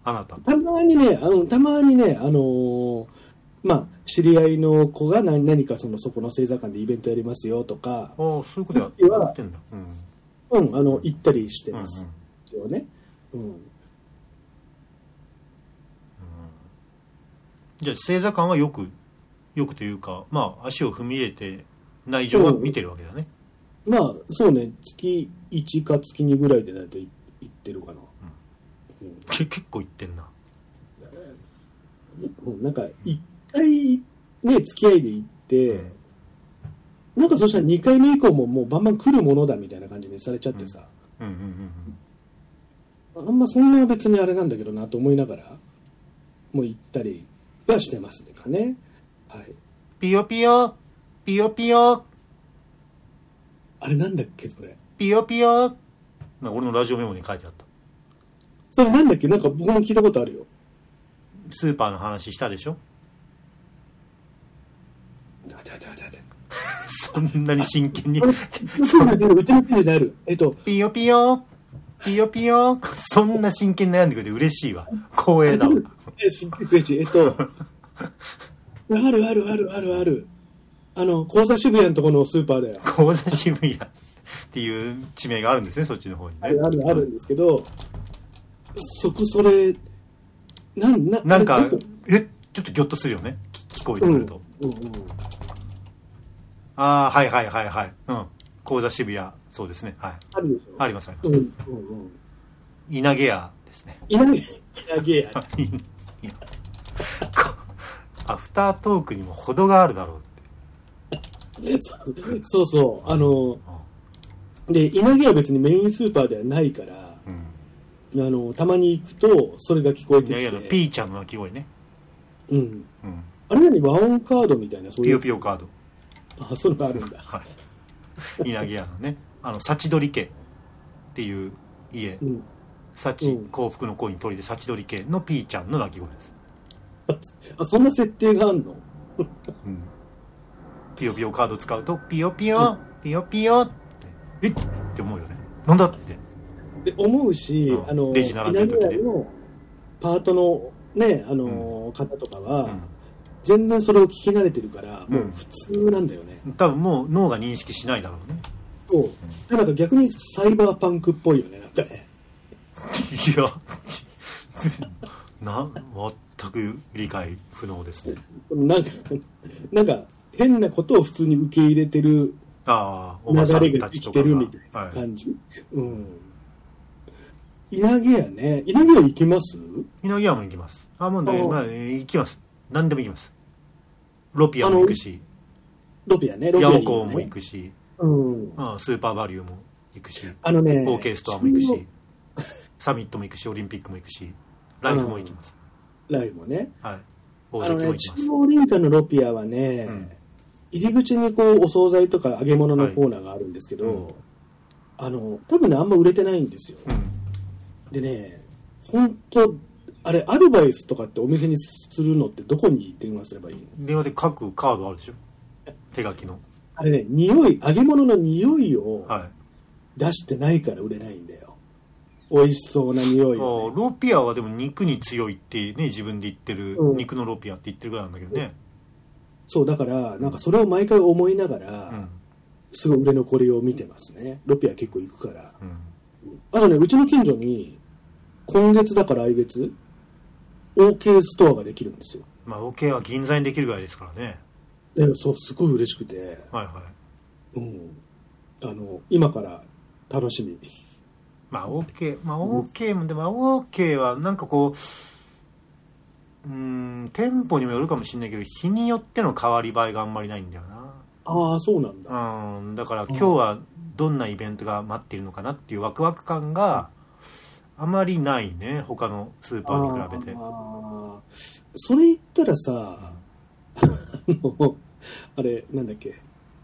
S1: あなた
S2: たまにね、あの、たまにね、あのーまあ、知り合いの子が何何かその、そこの星座館でイベントやりますよとか、
S1: ああそういうことやってんだうん
S2: うん、あの、行ったりして
S1: うんうん
S2: ます。一応ね。うん。
S1: じゃあ星座感はよくよくというかまあ足を踏み入れて内情は見てるわけだね
S2: まあ、そうね、月1か月2ぐらいで大体行ってるかな。
S1: け結構言ってんな。
S2: うん、なんか、一回ね、付き合いで行って、なんかそしたら2回目以降ももうバンバン来るものだみたいな感じにされちゃってさ、
S1: うんうんうん。
S2: あんまそんな別にあれなんだけどなと思いながら、もう行ったりはしてますね。かね。はい。
S1: ピヨピヨ。ピヨピヨ
S2: あれなんだっけ、それ。
S1: ピヨピヨ。なんか俺のラジオメモに書いてあった。
S2: それなんだっけ？なんか僕も聞いたことあるよ。
S1: スーパーの話したでしょ？
S2: だだだだだ
S1: そんなに真剣に。
S2: そうだねうちの近所にある。えっと、
S1: ピヨピヨ。ピヨピヨ。そんな真剣に悩んでくれて嬉しいわ。光栄だわ。
S2: え、すっごい悔しい。えっと、あるあるあるあるある。あの、高座渋谷のところのスーパーだよ。
S1: 講座渋谷っていう地名があるんですねそっちの方にね。
S2: あるあるあるんですけど、そこそれ、なん、な、
S1: なんかえちょっとギョッとするよね。聞聞こえてくると、
S2: うんうん
S1: ああはいはいはいはい。うん。講座渋谷そうですね。はい。
S2: あるでしょ。
S1: ありますあります。
S2: うんうんうん。
S1: 稲毛屋ですね。
S2: 稲毛、稲毛や。
S1: いやこアフタートークにも程があるだろう
S2: そうそう、あの、で、稲毛は別にメインスーパーではないから、
S1: うん。
S2: あの、たまに行くと、それが聞こえてき
S1: 稲毛屋の
S2: て、
S1: ピーちゃんの鳴き声ね、
S2: うん。
S1: うん、
S2: あれ何和音カードみたいな、そう
S1: ピ
S2: いう。
S1: ヨピヨカード。
S2: あ、そういうのがあるんだ。
S1: はい。稲毛屋のね。あの幸取家っていう家。
S2: うん。
S1: 幸
S2: うん。
S1: 幸福の恋に鳥で幸取家のピーちゃんの鳴き声です、
S2: あ、そんな設定があんの？
S1: うん、ピヨピヨカード使うとピヨピヨ、ピヨピヨ。ってえ？っって思うよね。なんだって？
S2: で思うし、
S1: うん。
S2: あの、
S1: レジ並んでる時ね
S2: 稲毛屋のパートのね、あの、方とかは、
S1: うん。
S2: 全然それを聞き慣れてるから、
S1: うん。
S2: もう普通なんだよね。
S1: 多分もう脳が認識しないだろうね。
S2: そう。なんか逆にサイバーパンクっぽいよね、なんかね。
S1: いや。な全く理解不能ですね。
S2: なんか、なんか変なことを普通に受け入れてる流れが生
S1: たちとかが。
S2: きてるみたいな
S1: はい
S2: 感じ。うん。稲毛屋ね。稲毛屋行きます？
S1: 稲毛屋も行きます。あもうねまあ行きます。何でも行きます。ロピアも行くし。
S2: ロピアね。ロピ
S1: ヤ
S2: アね。
S1: オコーも行くし、
S2: うん。
S1: ああスーパーバリューも行くし。
S2: あのね、
S1: OK ストアも行くし。サミットも行くし。オリンピックも行くし。ライフも行きます。
S2: ライブもね。
S1: はい。大関も行きます。
S2: 中央林間のロピアはね、
S1: うん
S2: 入り口にこう、お惣菜とか揚げ物のコーナーがあるんですけど、
S1: はい。うん
S2: あの、多分ね、あんま売れてないんですよ。
S1: うん。
S2: でね、本当あれ、アドバイスとかってお店にするのってどこに電話すればいいの？
S1: 電話で書くカードあるでしょ？手書きの。
S2: あれね、匂い、揚げ物の匂いを
S1: はい。
S2: 出してないから売れないんだよ。美味しそうな匂いね、
S1: ロピアはでも肉に強いってね自分で言ってる、
S2: うん。
S1: 肉のロピアって言ってるぐらいなんだけどね、
S2: そう、だから、なんかそれを毎回思いながら、
S1: うん
S2: すごい売れ残りを見てますね。ロピア結構行くから。
S1: うん、
S2: あとね、うちの近所に、今月だから来月、OK ストアができるんですよ。
S1: まあ OK は銀座にできるぐらいですからね
S2: でそう、すごい嬉しくて、
S1: はいはい
S2: うん。あの、今から楽しみ。
S1: まあ OK まあ OK もでも OK はなんかこううーん店舗にもよるかもしれないけど日によっての変わり映えがあんまりないんだよ
S2: ああ、そうなんだ。
S1: なうんだから今日はどんなイベントが待っているのかなっていうワクワク感があまりないね他のスーパーに比べて。
S2: それ言ったらさ、あの、あれ、なんだっけ、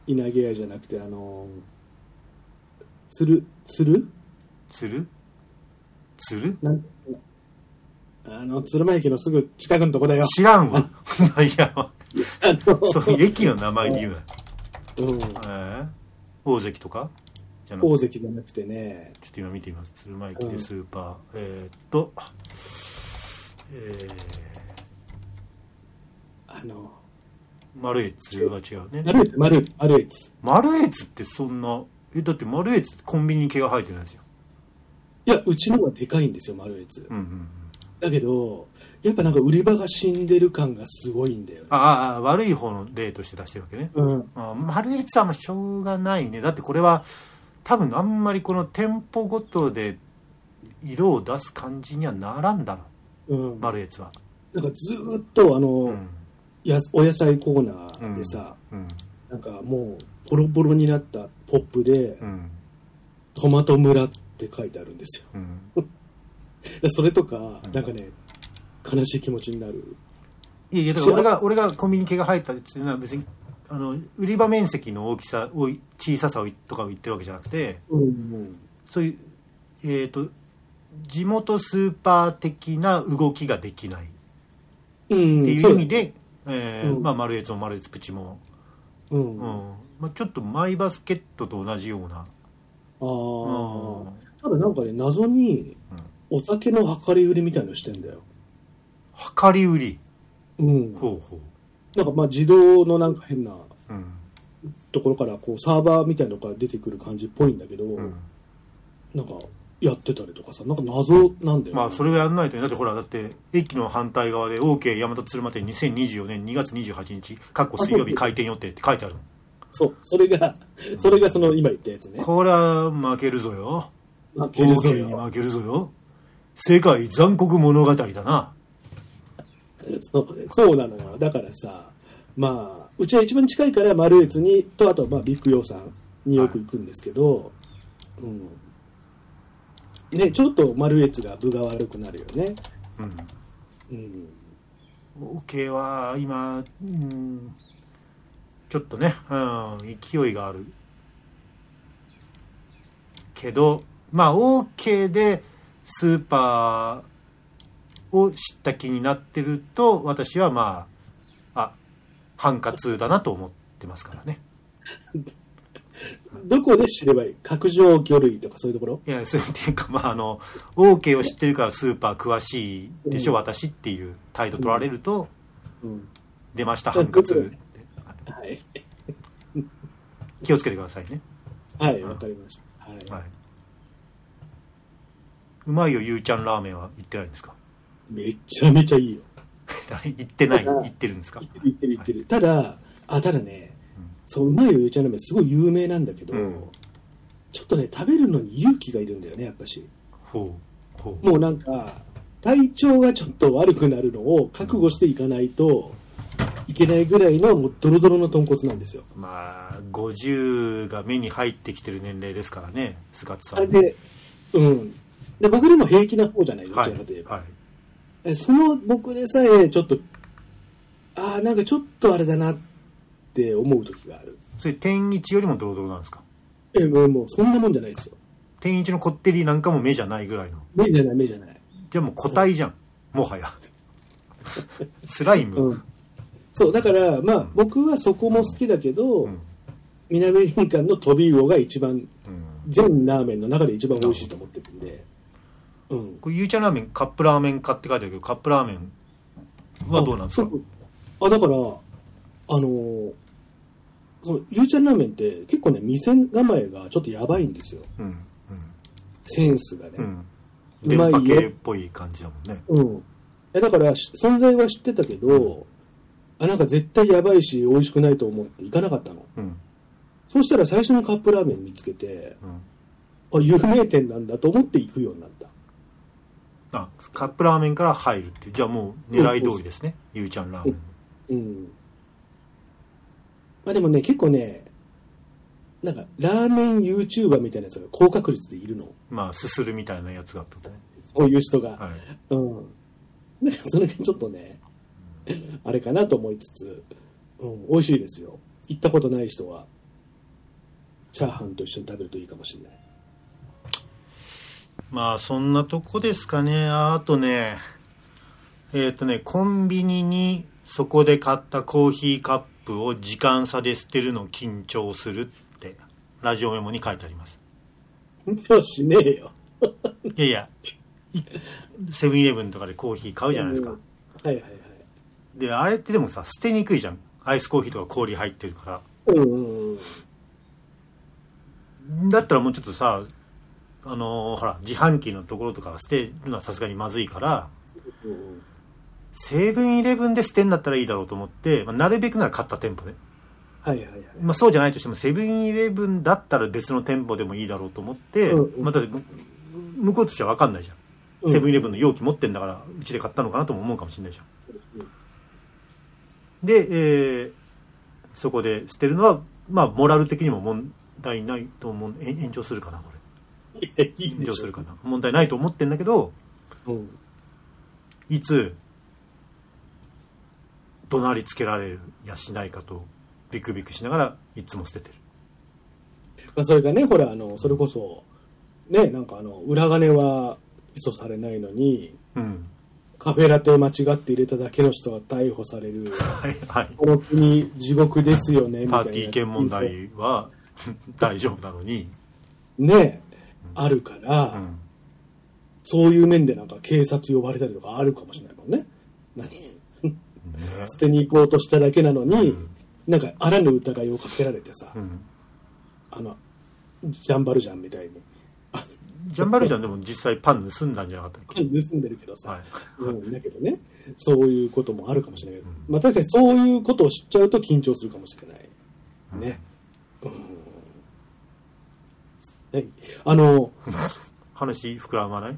S2: 稲毛屋じゃなくて、あの、つる、つる
S1: つるつる
S2: なんあの、鶴間駅のすぐ近くのとこだよ。
S1: 知らんわ。いやそうい。う駅の名前で言うな。
S2: うん、
S1: えー？大関とか？じゃなくて？
S2: 大関じゃなくてね、
S1: ちょっと今見てみます。鶴舞駅でスーパー、えーっとえ
S2: あの、
S1: ー、マルエツは違うね。
S2: マルエツ、マルエツ、マルエツ。
S1: マルエツってそんなえだってマルエツってコンビニに毛が生えてるんですよ。
S2: いや、うちのはでかいんですよ、マルエツ。
S1: うんうん
S2: だけど、やっぱなんか売り場が死んでる感がすごいんだよね。
S1: あああ悪い方の例として出してるわけね、
S2: うん。
S1: あマルエツはまあしょうがないねだってこれは多分あんまりこの店舗ごとで色を出す感じにはならんだろ
S2: うん。
S1: マルエツは
S2: なんかずーっとあの、
S1: うん
S2: やお野菜コーナーでさ、
S1: うん
S2: なんかもうボロボロになったポップで、
S1: うん
S2: トマト村って書いてあるんですよ。それとか、なんかね、悲しい気持ちになる。
S1: いやいやだから俺が俺がコンビニ毛が生えたっていうのは別にあの売り場面積の大きさを小ささをとかを言ってるわけじゃなくて
S2: うん。
S1: そういうえっ、と地元スーパー的な動きができないっ
S2: うん。
S1: ていう意味で、えー
S2: うん
S1: まあ、マルエツもマルエツプチも、
S2: そう。う。
S1: うん
S2: あ
S1: まあ、ちょっとマイバスケットと同じような、
S2: あ
S1: うん
S2: ー。ただなんかね、謎に、お酒の量り売りみたいのしてんだよ。
S1: 量り売り？
S2: うん。
S1: ほうほ
S2: なんかまあ自動のなんか変な
S1: う、うん
S2: ところからこうサーバーみたいなのから出てくる感じっぽいんだけど、
S1: うん、
S2: なんかやってたりとかさ、なんか謎なんだよね。
S1: まあそれをやらないとねだってほらだって駅の反対側で OK 大和鶴間店2024年2月28日かっこ水曜日開店予定って書いてある
S2: そう、それが、それがその今言ったやつね。
S1: これは負けるぞよ
S2: 負けるぞ
S1: OK に
S2: よ。
S1: 負けるぞよ世界残酷物語だな
S2: そうそうなのよ。だからさ、まあ、うちは一番近いからマルエツに、と、あとまあビッグヨーさんによく行くんですけど、うん。ね、ちょっとマルエツが分が悪くなるよね。
S1: うん
S2: うん。
S1: OK は今、うん、ちょっとね、うん、勢いがあるけどまあ OK でスーパーを知った気になってると私はまああハンカツだなと思ってますからね。
S2: どこで知ればいい？角上魚類とかそういうところ？
S1: いやそういうっていうかまああの OK を知ってるからスーパー詳しいでしょ、
S2: うん。
S1: 私っていう態度取られると、
S2: うん。
S1: 出ましたハンカツ。
S2: はい。
S1: 気をつけてくださいね。
S2: はい、わかりました。はい。
S1: はいうまいよゆうちゃんラーメンは行ってないんですか？
S2: めちゃめちゃいいよ。
S1: 誰？行ってない？行ってるんですか？
S2: 言ってる言ってる言ってる。ただ、あ、ただね、
S1: うん
S2: そう、うまいよゆうちゃんラーメンすごい有名なんだけど、
S1: うん
S2: ちょっとね、食べるのに勇気がいるんだよね、やっぱし。
S1: ほうほう
S2: もうなんか、体調がちょっと悪くなるのを覚悟していかないといけないぐらいのもうドロドロの豚骨なんですよ。
S1: まあ50が目に入ってきてる年齢ですからね菅津さん
S2: あれで、うん。で僕でも平気な方じゃない、どち
S1: はい
S2: らかといえば。
S1: はい。
S2: えその僕でさえ、ちょっと、ああ、なんかちょっとあれだなって思う時がある。
S1: それ天一よりもドロドロなんですか？
S2: え、もうもうそんなもんじゃないですよ。
S1: 天一のこってりなんかも目じゃないぐらいの。
S2: 目じゃない、目じゃない。
S1: じゃあもう個体じゃん。もはや。スライム、
S2: うん。そう、だから、まあ、僕はそこも好きだけど、
S1: うん。
S2: 南林間の飛び魚が一番、
S1: うん。
S2: 全ラーメンの中で一番美味しいと思ってるんで、うん。
S1: これゆうちゃんラーメンカップラーメン化って書いてあるけどカップラーメンはどうなんですか？
S2: あ、だから、あのーそのゆうちゃんラーメンって結構ね、店構えがちょっとやばいんですよ。
S1: うん
S2: センスがね。
S1: うんうん
S2: う
S1: 電波系っぽい感じだもんね
S2: うん。えだから、し存在は知ってたけど、あ、なんか絶対やばいし、美味しくないと思って行かなかったの。
S1: うん
S2: そうしたら最初のカップラーメン見つけて、
S1: うん
S2: あ、有名店なんだと思って行くようになった。
S1: あカップラーメンから入るってじゃあもう狙い通りですねゆうちゃんラーメン
S2: うん。まあでもね、結構ね、なんか、ラーメン YouTuber みたいなやつが高確率でいるの。
S1: まあすするみたいなやつがってことね
S2: そういう人が。
S1: はい
S2: うん。なんかそれがちょっとね、あれかなと思いつつ、うん、美味しいですよ。行ったことない人は、チャーハンと一緒に食べるといいかもしれない。
S1: まあそんなとこですかねああとねえっ、とねコンビニにそこで買ったコーヒーカップを時間差で捨てるの緊張するってラジオメモに書いてあります
S2: そうしねえよ。
S1: いやいやいセブンイレブンとかでコーヒー買うじゃないですか、
S2: うんはいはいはい。
S1: であれってでもさ捨てにくいじゃんアイスコーヒーとか氷入ってるから
S2: うんうんうん。
S1: だったらもうちょっとさあのーほら自販機のところとか捨てるのはさすがにまずいから
S2: うん
S1: セブンイレブンで捨てんだったらいいだろうと思って、まあ、なるべくなら買った店舗ね、
S2: はいはいはい。
S1: まあ、そうじゃないとしてもセブンイレブンだったら別の店舗でもいいだろうと思って、
S2: うんうん。
S1: まあ、だってむ向こうとしては分かんないじゃん、
S2: うん。
S1: セブンイレブンの容器持ってんだからうちで買ったのかなとも思うかもしれないじゃん。
S2: うん
S1: で、えーそこで捨てるのはまあモラル的にも問題ないと思うえ炎上するかなこれ
S2: いや、いい
S1: 炎
S2: でしょ。
S1: 上するかな問題ないと思ってんだけど
S2: うん。
S1: いつ怒鳴りつけられるやしないかとビクビクしながらいつも捨ててる。
S2: まあ、それがね、ほら、あの、それこそ、ね、なんかあの、裏金は起訴されないのに、
S1: うん。
S2: カフェラテを間違って入れただけの人が逮捕される。
S1: はいはい。
S2: この国地獄ですよね、みたいな。
S1: パーティー券問題は 大丈夫なのに、
S2: ね、あるから、
S1: うん、
S2: そういう面でなんか警察呼ばれたりとかあるかもしれないもんね。何？
S1: ね。
S2: 捨てに行こうとしただけなのに、
S1: うん。
S2: なんかあらぬ疑いをかけられてさ、
S1: うん。
S2: あの、ジャンバルジャンみたいに。
S1: ジャンバルジャンでも実際パン盗んだんじゃなかったっけ？
S2: 盗んでるけどさ、
S1: はい。
S2: うん、だけどね、そういうこともあるかもしれない。けど、
S1: うん。
S2: まあ確かにそういうことを知っちゃうと緊張するかもしれない。ね。うん。はい。あの、
S1: 話膨らまない？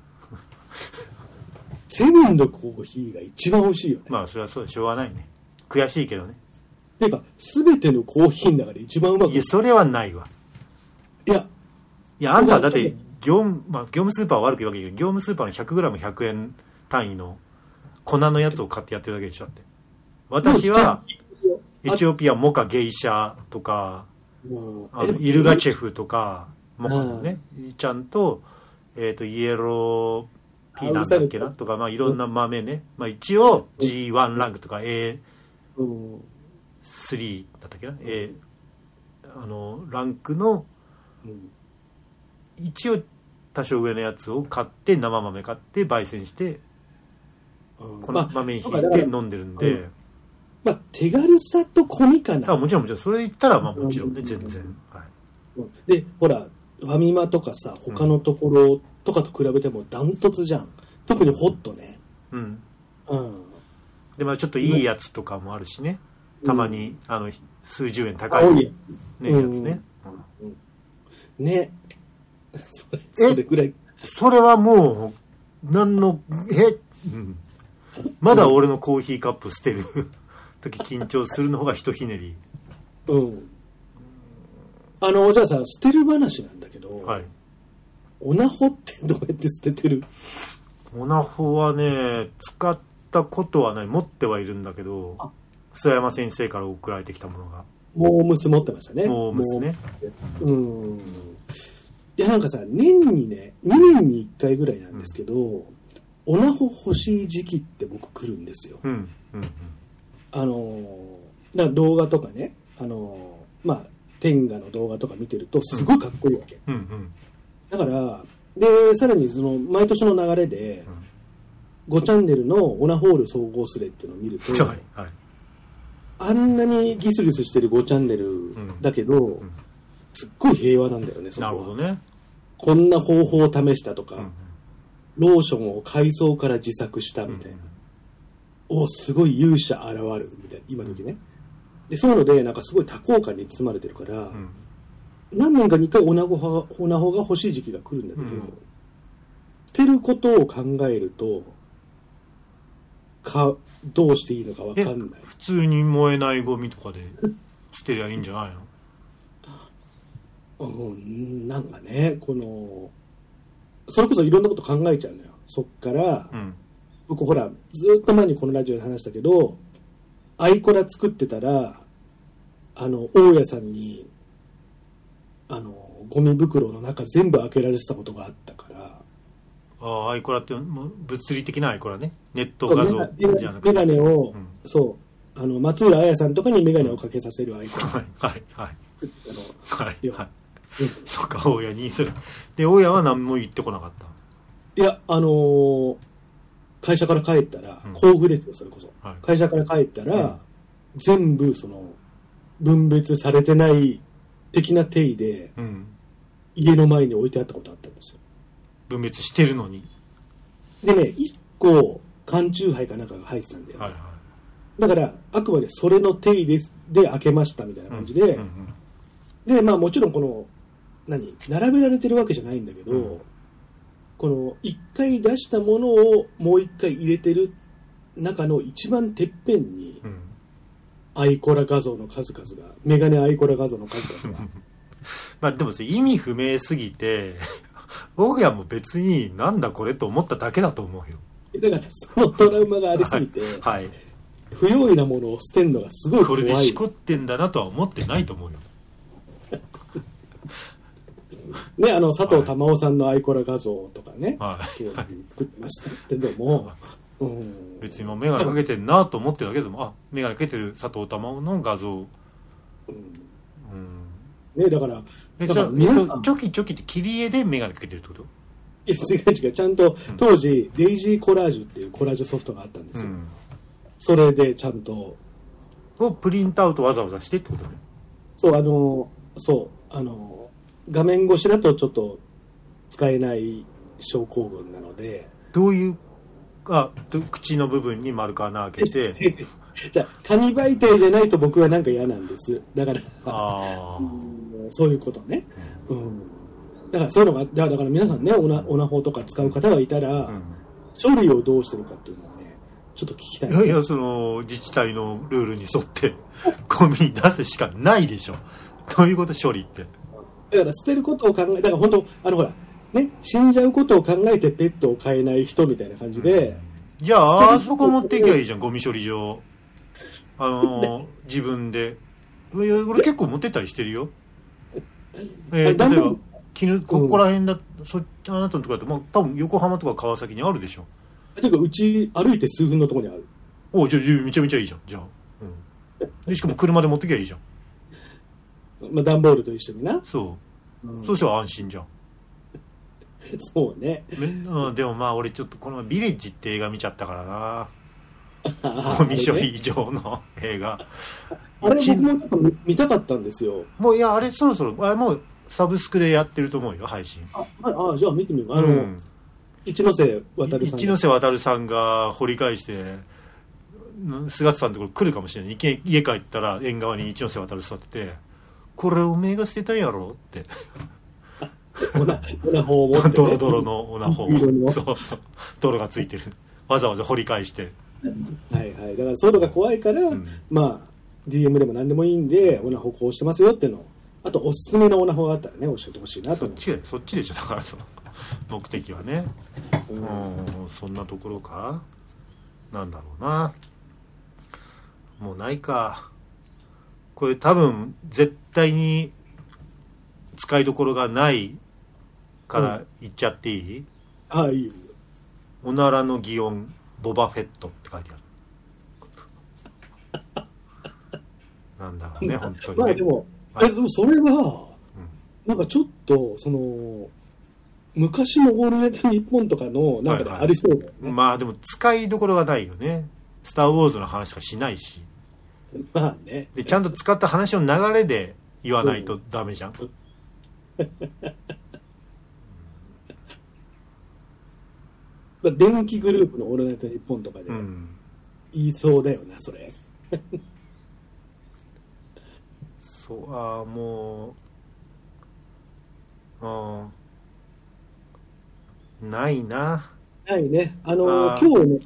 S2: セブンのコーヒーが一番美味しいよね。
S1: まあそれはそうでしょうがないね。悔しいけどね。
S2: ていうか、すべてのコーヒーの中で一番うまく。い
S1: いやそれはないわ。
S2: や、
S1: いやあんたはだって業務,、まあ、業務スーパーは悪く言うわけじゃないけど業務スーパーの 100g100 円単位の粉のやつを買ってやってるだけでしょだって。私はエチオピアモカゲイシャとか
S2: うん。
S1: あのイルガチェフとかモカのねちゃんと,、えー、とイエローピーなんだっけなと。か、まあ、いろんな豆ね、まあ、一応 G1 ランクとか A3
S2: うん
S1: だったっけな、A あのランクの
S2: うん。
S1: 一応多少上のやつを買って生豆買って焙煎して
S2: うん。
S1: この豆に
S2: ま
S1: 引いて飲んでるんで、
S2: うん。まあ、手軽さと込みかな。
S1: あもちろんもちろん。それ言ったらまあもちろんね
S2: うん。
S1: 全然、はい、
S2: うん。で、ほら、ファミマとかさ、他のところとかと比べてもダントツじゃん。特にホットね。
S1: うん
S2: うん。
S1: でまあちょっといいやつとかもあるしね、たまに、あの数十円高い、
S2: 青いや
S1: ね
S2: うん
S1: やつね、
S2: ね。それ、
S1: え？
S2: それぐらい。
S1: それはもう何のえ、うん、まだ俺のコーヒーカップ捨てる時緊張するの方がひとひねり
S2: うん。あの、じゃあさ、捨てる話なんだけど、
S1: はい
S2: オナホってどうやって捨ててる？
S1: オナホはね使ったことはない持ってはいるんだけど
S2: あ
S1: 須山先生から送られてきたものが
S2: モームス持ってましたね。
S1: モームスね。
S2: うん。いや、なんかさ、年にね、2年に1回ぐらいなんですけど、オナホ欲しい時期って僕来るんですよ。
S1: うんうんうん
S2: あのーだから動画とかね、あのーまあ、天下の動画とか見てると、すごいかっこいいわけ。
S1: うんうん
S2: だから、で、さらにその、毎年の流れで、5チャンネルのオナホール総合スレっていうのを見ると、
S1: はいはい。
S2: あんなにギスギスしてる5チャンネルだけど、
S1: ん。
S2: すっごい平和なんだよね、そこは。
S1: なるほどね、
S2: こんな方法を試したとか、
S1: うん。
S2: ローションを海藻から自作したみたいな。お、すごい勇者現るみたいな、今時ね。で、そういうので、なんかすごい多幸感に包まれてるから、
S1: うん
S2: 何年かに一回オナゴが、オナホが欲しい時期が来るんだけど、
S1: うん
S2: 捨てることを考えると、か、どうしていいのかわかんない。
S1: 普通に燃えないゴミとかで捨てりゃいいんじゃないの？
S2: うん、なんかね、この、それこそいろんなこと考えちゃうのよ。そっから、
S1: うん
S2: 僕ほら、ずっと前にこのラジオで話したけど、アイコラ作ってたら、あの、大家さんに、あの、ゴミ袋の中全部開けられてたことがあったから、
S1: ああアイコラって物理的なアイコラね。ネット画像
S2: メ
S1: じゃなくて。
S2: ガネを、
S1: うん。
S2: そう、あの、松浦彩さんとかにメガネをかけさせるアイコラ。
S1: はいはいはい。
S2: あの。
S1: はいはい。そっか大家にそれ。で大家は何も言ってこなかった
S2: いや、あのー会社から帰ったら
S1: うん、
S2: 交付ですよ、それこそ。
S1: はい。
S2: 会社から帰ったら、全部、その、分別されてない的な定義で、
S1: うん。
S2: 家の前に置いてあったことあったんですよ。
S1: 分別してるのに。
S2: でね、1個、缶チューハイかなんかが入ってたんだよ。
S1: はいはい。
S2: だから、あくまでそれの定義ですで開けましたみたいな感じで、
S1: うんうん。
S2: で、まあもちろんこの、何、並べられてるわけじゃないんだけど、
S1: うん
S2: この一回出したものをもう一回入れてる中の一番てっぺんに
S1: うん。
S2: アイコラ画像の数々が、メガネアイコラ画像の数々が。
S1: まあでもさ意味不明すぎて 大家も別になんだこれと思っただけだと思うよ。
S2: だからそのトラウマがありすぎて、
S1: はい。
S2: 不用意なものを捨てるのがすごい怖い。
S1: これでしこってんだなとは思ってないと思うよ
S2: ね、あの、佐藤珠緒さんのアイコラ画像とかね、
S1: はい。
S2: 作ってました。けども、うん、
S1: 別にもう眼鏡かけてんなと思ってるだけでもあ眼鏡かけてる佐藤珠緒の画像。うん。
S2: ね、だから、
S1: え
S2: だから皆さん。
S1: とチョキチョキって切り絵で眼鏡かけてるってこと？
S2: いや、違う違う、ちゃんと当時、デイジーコラージュっていうコラージュソフトがあったんですよ。
S1: うん。
S2: それでちゃんと、
S1: をプリントアウトわざわざしてってことね。
S2: そう、あの、そう、あの、画面越しだとちょっと使えない症候群なので、
S1: どういうあと口の部分に丸く穴開けて
S2: じゃあ、紙媒体じゃないと僕はなんか嫌なんです。だから、そういうことね。うん。だからそういうのが、だから皆さんね、オナオナホとか使う方がいたら、
S1: うん
S2: 処理をどうしてるかっていうのをね、ちょっと聞きたい。
S1: いやいやその自治体のルールに沿ってゴミに出すしかないでしょどういうこと処理って
S2: だから捨てることを考え、だから本当、あのほら、ね、死んじゃうことを考えてペットを飼えない人みたいな感じで、
S1: じゃああそこ持っていきゃいいじゃんゴミ処理場。あのー 自分で。俺結構持ってったりしてるよ。えー、
S2: あ
S1: 例えば絹ここら辺だそあなたのとこだと、まあ、多分横浜とか川崎にあるでしょ。
S2: ていうかうち歩いて数分のところにある。
S1: おじゃあめちゃめちゃいいじゃん。じゃあ、うん、でしかも車で持ってきゃいいじゃん
S2: まあ、段ボールと一緒にな。
S1: そう、
S2: うん。
S1: そうしたら安心じゃん。
S2: そうね。
S1: めうん、でもまあ俺ちょっとこの前ビレッジって映画見ちゃったからな。
S2: あ
S1: ゴミ処理場の映画。
S2: あれ
S1: 一
S2: 僕もちょっと見見たかったんですよ。
S1: もういやあれそろそろあれもうサブスクでやってると思うよ配信。
S2: あ、ああじゃあ見てみよう。あの、
S1: うん。
S2: 一ノ瀬渡さん。
S1: 一ノ瀬渡さんが掘り返して菅田さんのところ来るかもしれない。家家帰ったら縁側に一ノ瀬渡る座ってて「これおめえが捨てたんやろ?」って。
S2: オナオナホを持って、ね。
S1: ドロドロのオナホ
S2: 色の
S1: そうそう。泥がついてる。わざわざ掘り返して。
S2: はいはい。だからそういうのが怖いから、
S1: ん。
S2: まあ、DM でも何でもいいんで、オナホこうしてますよっていうのを。あと、おすすめのオナホがあったらね、教えてほしいなと。
S1: そっちでそっちでしょ。だからその目的はね。
S2: うん。
S1: うんそんなところか。なんだろうな。もうないかこれ多分絶対に使いどころがないから言っちゃっていい、
S2: ああ、い。いよ。
S1: おならの擬音ボバフェットって書いてある。なんだろうね本当にね、
S2: まあでも、
S1: はい
S2: えでもそれは、なんかちょっと、その、昔のオールナイトニッポンとかの、なんかで
S1: はいはい。
S2: ありそうだよね。
S1: まあでも使いどころがないよね「スター・ウォーズ」の話しかしないし
S2: まあね。
S1: でちゃんと使った話の流れで言わないとダメじゃん、
S2: まあ電気グループのオールナイトニッポンとかで
S1: うん。
S2: 言いそうだよな、それ。
S1: そうああもうあー。ないな。
S2: はいね。あの今日ね、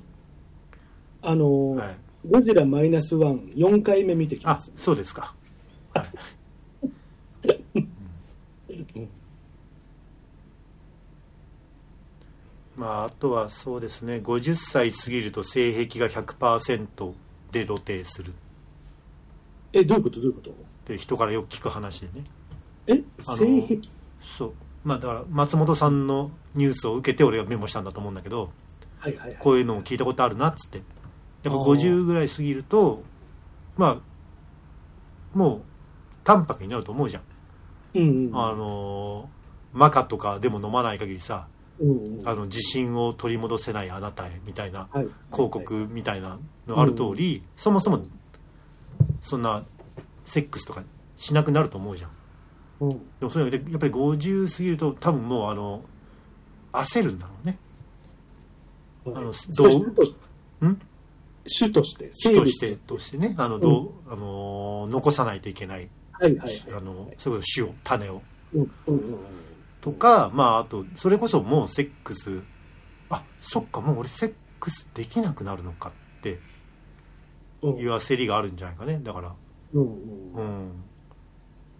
S2: あの
S1: はい
S2: ゴジラマイナスワン、4回目見てきま
S1: あ
S2: す。
S1: そうですか、は いまああとはそうですね。50歳過ぎると性癖が100%で露呈する。っ
S2: え、どういうこと？どういうこと？
S1: て人からよく聞く話でね。
S2: え、
S1: あの
S2: 性癖？
S1: そう。まあだから松本さんのニュースを受けて俺がメモしたんだと思うんだけど
S2: はいはいはい。
S1: こういうのを聞いたことあるなっつってやっぱ
S2: あー。
S1: 50ぐらい過ぎるとまあもう淡白になると思うじゃん、
S2: うんうん。
S1: あのーマカとかでも飲まない限りさ
S2: うんうん。
S1: あの自信を取り戻せないあなたへみたいな
S2: はい。
S1: 広告みたいなのある通り、そもそもそんなセックスとかしなくなると思うじゃん。
S2: うん。
S1: でもそういうのでやっぱり50過ぎると多分もうあの焦るんだろうね。
S2: はい
S1: あの
S2: それ種とし。
S1: ん？
S2: 種として、
S1: 主としてとしてねあのどう、あの残さないといけない。
S2: はいはいはい。
S1: あのそういうこと種を種を。
S2: うんうんうん。
S1: とか、まああとそれこそもうセックス。あそっかもう俺セックスできなくなるのかって
S2: うん。
S1: いう焦りがあるんじゃないかね。だから。
S2: うんうん。
S1: うん。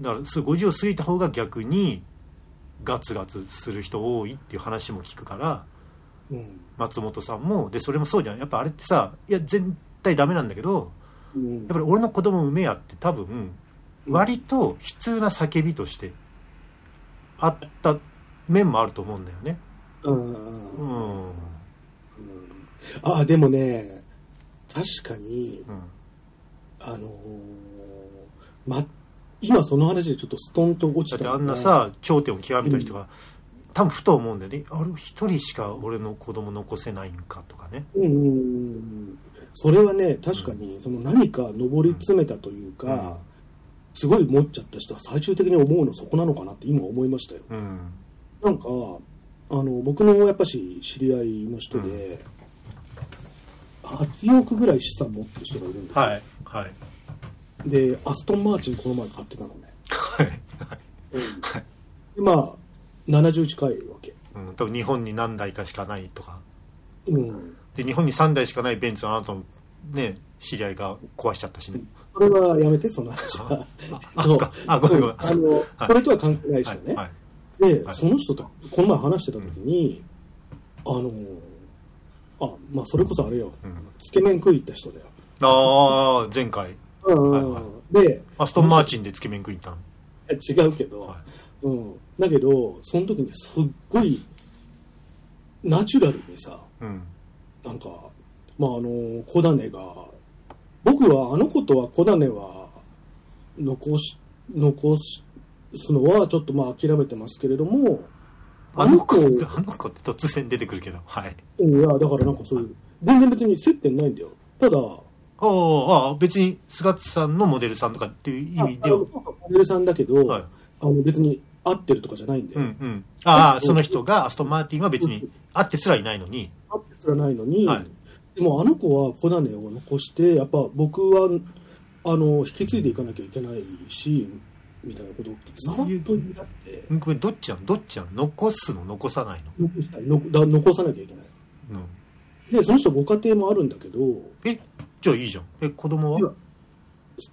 S1: だからそう50を過ぎた方が逆にガツガツする人多いっていう話も聞くから
S2: うん。
S1: 松本さんもでそれもそうじゃん。やっぱあれってさいや絶対ダメなんだけど
S2: うん。
S1: やっぱり俺の子供産めやって多分割と悲痛な叫びとしてあった面もあると思うんだよね。
S2: うん。
S1: うん。うん。
S2: あでもね確かにあのーま今その話でちょっとストンと落ちた
S1: だってあんなさ頂点を極めた人が、多分ふと思うんだよね。あれ一人しか俺の子供残せないんかとかね。
S2: うんうんうんそれはね確かにその何か上り詰めたというか、
S1: うん。
S2: すごい持っちゃった人は最終的に思うのそこなのかなって今思いましたよ。
S1: うん。
S2: なんかあの僕のやっぱし知り合いの人で、8億ぐらい資産持ってる人がいるんですよ、
S1: はいはい。
S2: でアストンマーチンこの前買ってたのね、
S1: はい
S2: でまあ70近いわけ、
S1: うん、多分日本に何台かしかないとか。
S2: うん、
S1: で日本に3台しかないベンツをあなたのね知り合いが壊しちゃったしね。
S2: それはやめてその話は。
S1: あそうか。あごめんごめん。
S2: うん。あの、
S1: はい。
S2: これとは関係ない人ね、
S1: はい。はい。
S2: で、
S1: はい。
S2: その人とこの前話してた時に、あのあまあそれこそあれよ、
S1: うん。
S2: つけ麺食い行った人だよ、
S1: ああ前回。
S2: うん。
S1: はいは
S2: で
S1: アストンマーチンでつけ麺食いに行っ
S2: 違うけど、
S1: たの、はい
S2: うん、だけどその時にすっごいナチュラルにさ
S1: うん。
S2: なんかまああの小種が僕はあの子とは小種は残し残すのはちょっとまあ諦めてますけれども
S1: あの子あの子って突然出てくるけどはい。
S2: いやだからなんかそういう全然別に接点ないんだよ。ただ
S1: あああ別に菅津さんのモデルさんとかっていう意味では。
S2: モデルさんだけど、
S1: はい。
S2: あの別に会ってるとかじゃないんだよ、
S1: うんうん。ああその人がアストンマーティンは別に会ってすらいないのに。
S2: 会ってすらないのに、
S1: はい。
S2: でもあの子は小種を残して、やっぱ僕は、あの、引き継いでいかなきゃいけないし、みたいなことを、
S1: そういう
S2: ずっと言って、
S1: うんこれどっちなの？どっちなの？残すの？残さないの、
S2: 残したい。のだ残さなきゃいけない。
S1: うん、
S2: で、その人ご家庭もあるんだけど、
S1: えじゃあいいじゃん。え子供は？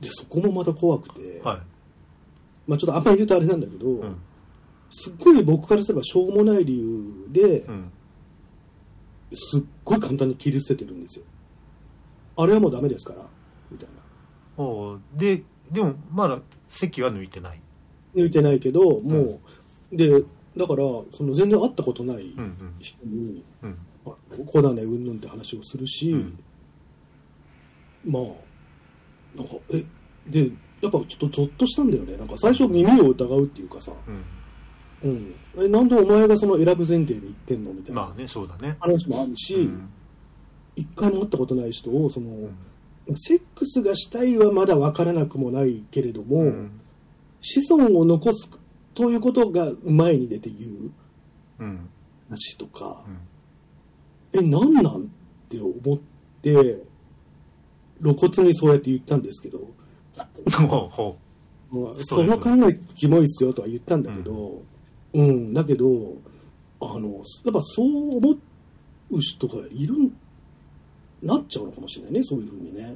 S2: で、そこもまた怖くて、
S1: はい、
S2: まあちょっとあんまり言うとあれなんだけど、
S1: うん。
S2: すっごい僕からすればしょうもない理由で、
S1: うん、
S2: すっごい簡単に切り捨ててるんですよ。あれはもうダメですから、みたいな。
S1: おうででもまだ席は抜いてない、
S2: 抜いてないけど、もう、で、だから、その全然会ったことない
S1: うんうん。
S2: 人に、
S1: うん。
S2: あ小種うんぬんって話をするし、
S1: うん。
S2: まあ、なんか、え、で、やっぱちょっとゾッとしたんだよね。なんか最初耳を疑うっていうかさ、
S1: うん、
S2: うん。え、なんでお前がその選ぶ前提で言ってんのみたいな
S1: まあねそうだね、
S2: 話もあるし、
S1: うん。
S2: 一回も会ったことない人を、その、セックスがしたいはまだ分からなくもないけれども、
S1: うん。
S2: 子孫を残すということが前に出て言う
S1: うん。
S2: 話とか、
S1: うん。
S2: え、なんなんって思って、露骨にそうやって言ったんですけど、
S1: ほうほ
S2: まあ
S1: そ
S2: の考えキモいっすよとは言ったんだけど、うん、だけど、あの、やっぱそう思う人がいるん、なっちゃうのかもしれないね、そういうふうにね。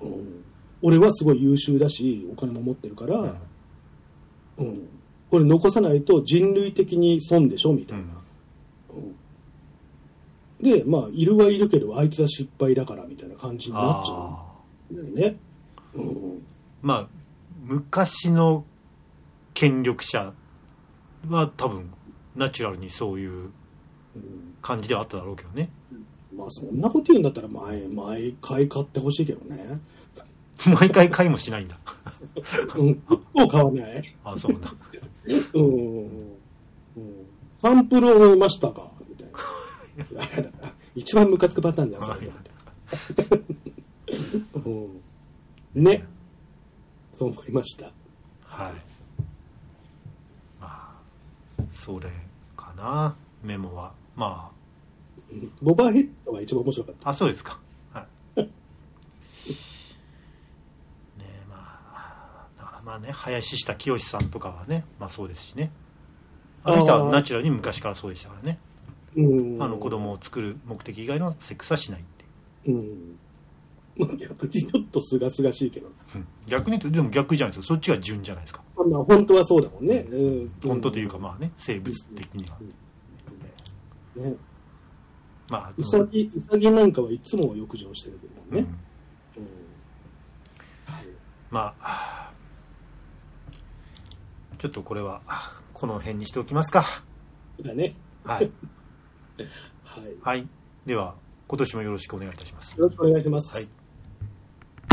S1: う、うん。
S2: うん、俺はすごい優秀だし、お金も持ってるから、うん、これ残さないと人類的に損でしょみたいな。うん。で、まあ、いるはいるけど、あいつは失敗だからみたいな感じになっちゃ
S1: あ
S2: うんだよね。うん、
S1: ーまあ昔の権力者は多分ナチュラルにそういう
S2: うん
S1: 感じではあっただろうけどね
S2: まあ、そんなこと言うんだったら毎、毎回買ってほしいけどね。
S1: 毎回買いもしないんだ
S2: うん、もう買わない。
S1: あそうだ
S2: うん。うん、サンプルを見ましたか？みたいな。一番ムカつくパターンだよ、それと思って。うん。ね。そう思いました。
S1: はい。まあそれかな。メモは。ま
S2: ボバーヘッドが一番面白かった。
S1: ああそうですか。はい。ねまあだからまあね林下清さんとかはねまあそうですしね。あの人はナチュラルに昔からそうでしたからね。
S2: うん。
S1: あの子供を作る目的以外のセックスはしないっていう。
S2: うん。まあ逆にちょっとすがすがしいけど。
S1: うん逆に言うとでも逆じゃないですかそっちが順じゃないですか
S2: まあ本当はそうだもんね。うん。
S1: 本当というかまあね生物的には
S2: ね。
S1: まあ
S2: うさぎ、うさぎなんかはいつも浴場してるもんね。
S1: うん。まあちょっとこれはこの辺にしておきますか
S2: だね。
S1: はい、
S2: はい。よ
S1: はい、では今年もよろしくお願いいたします
S2: ろしくお願いします。
S1: はい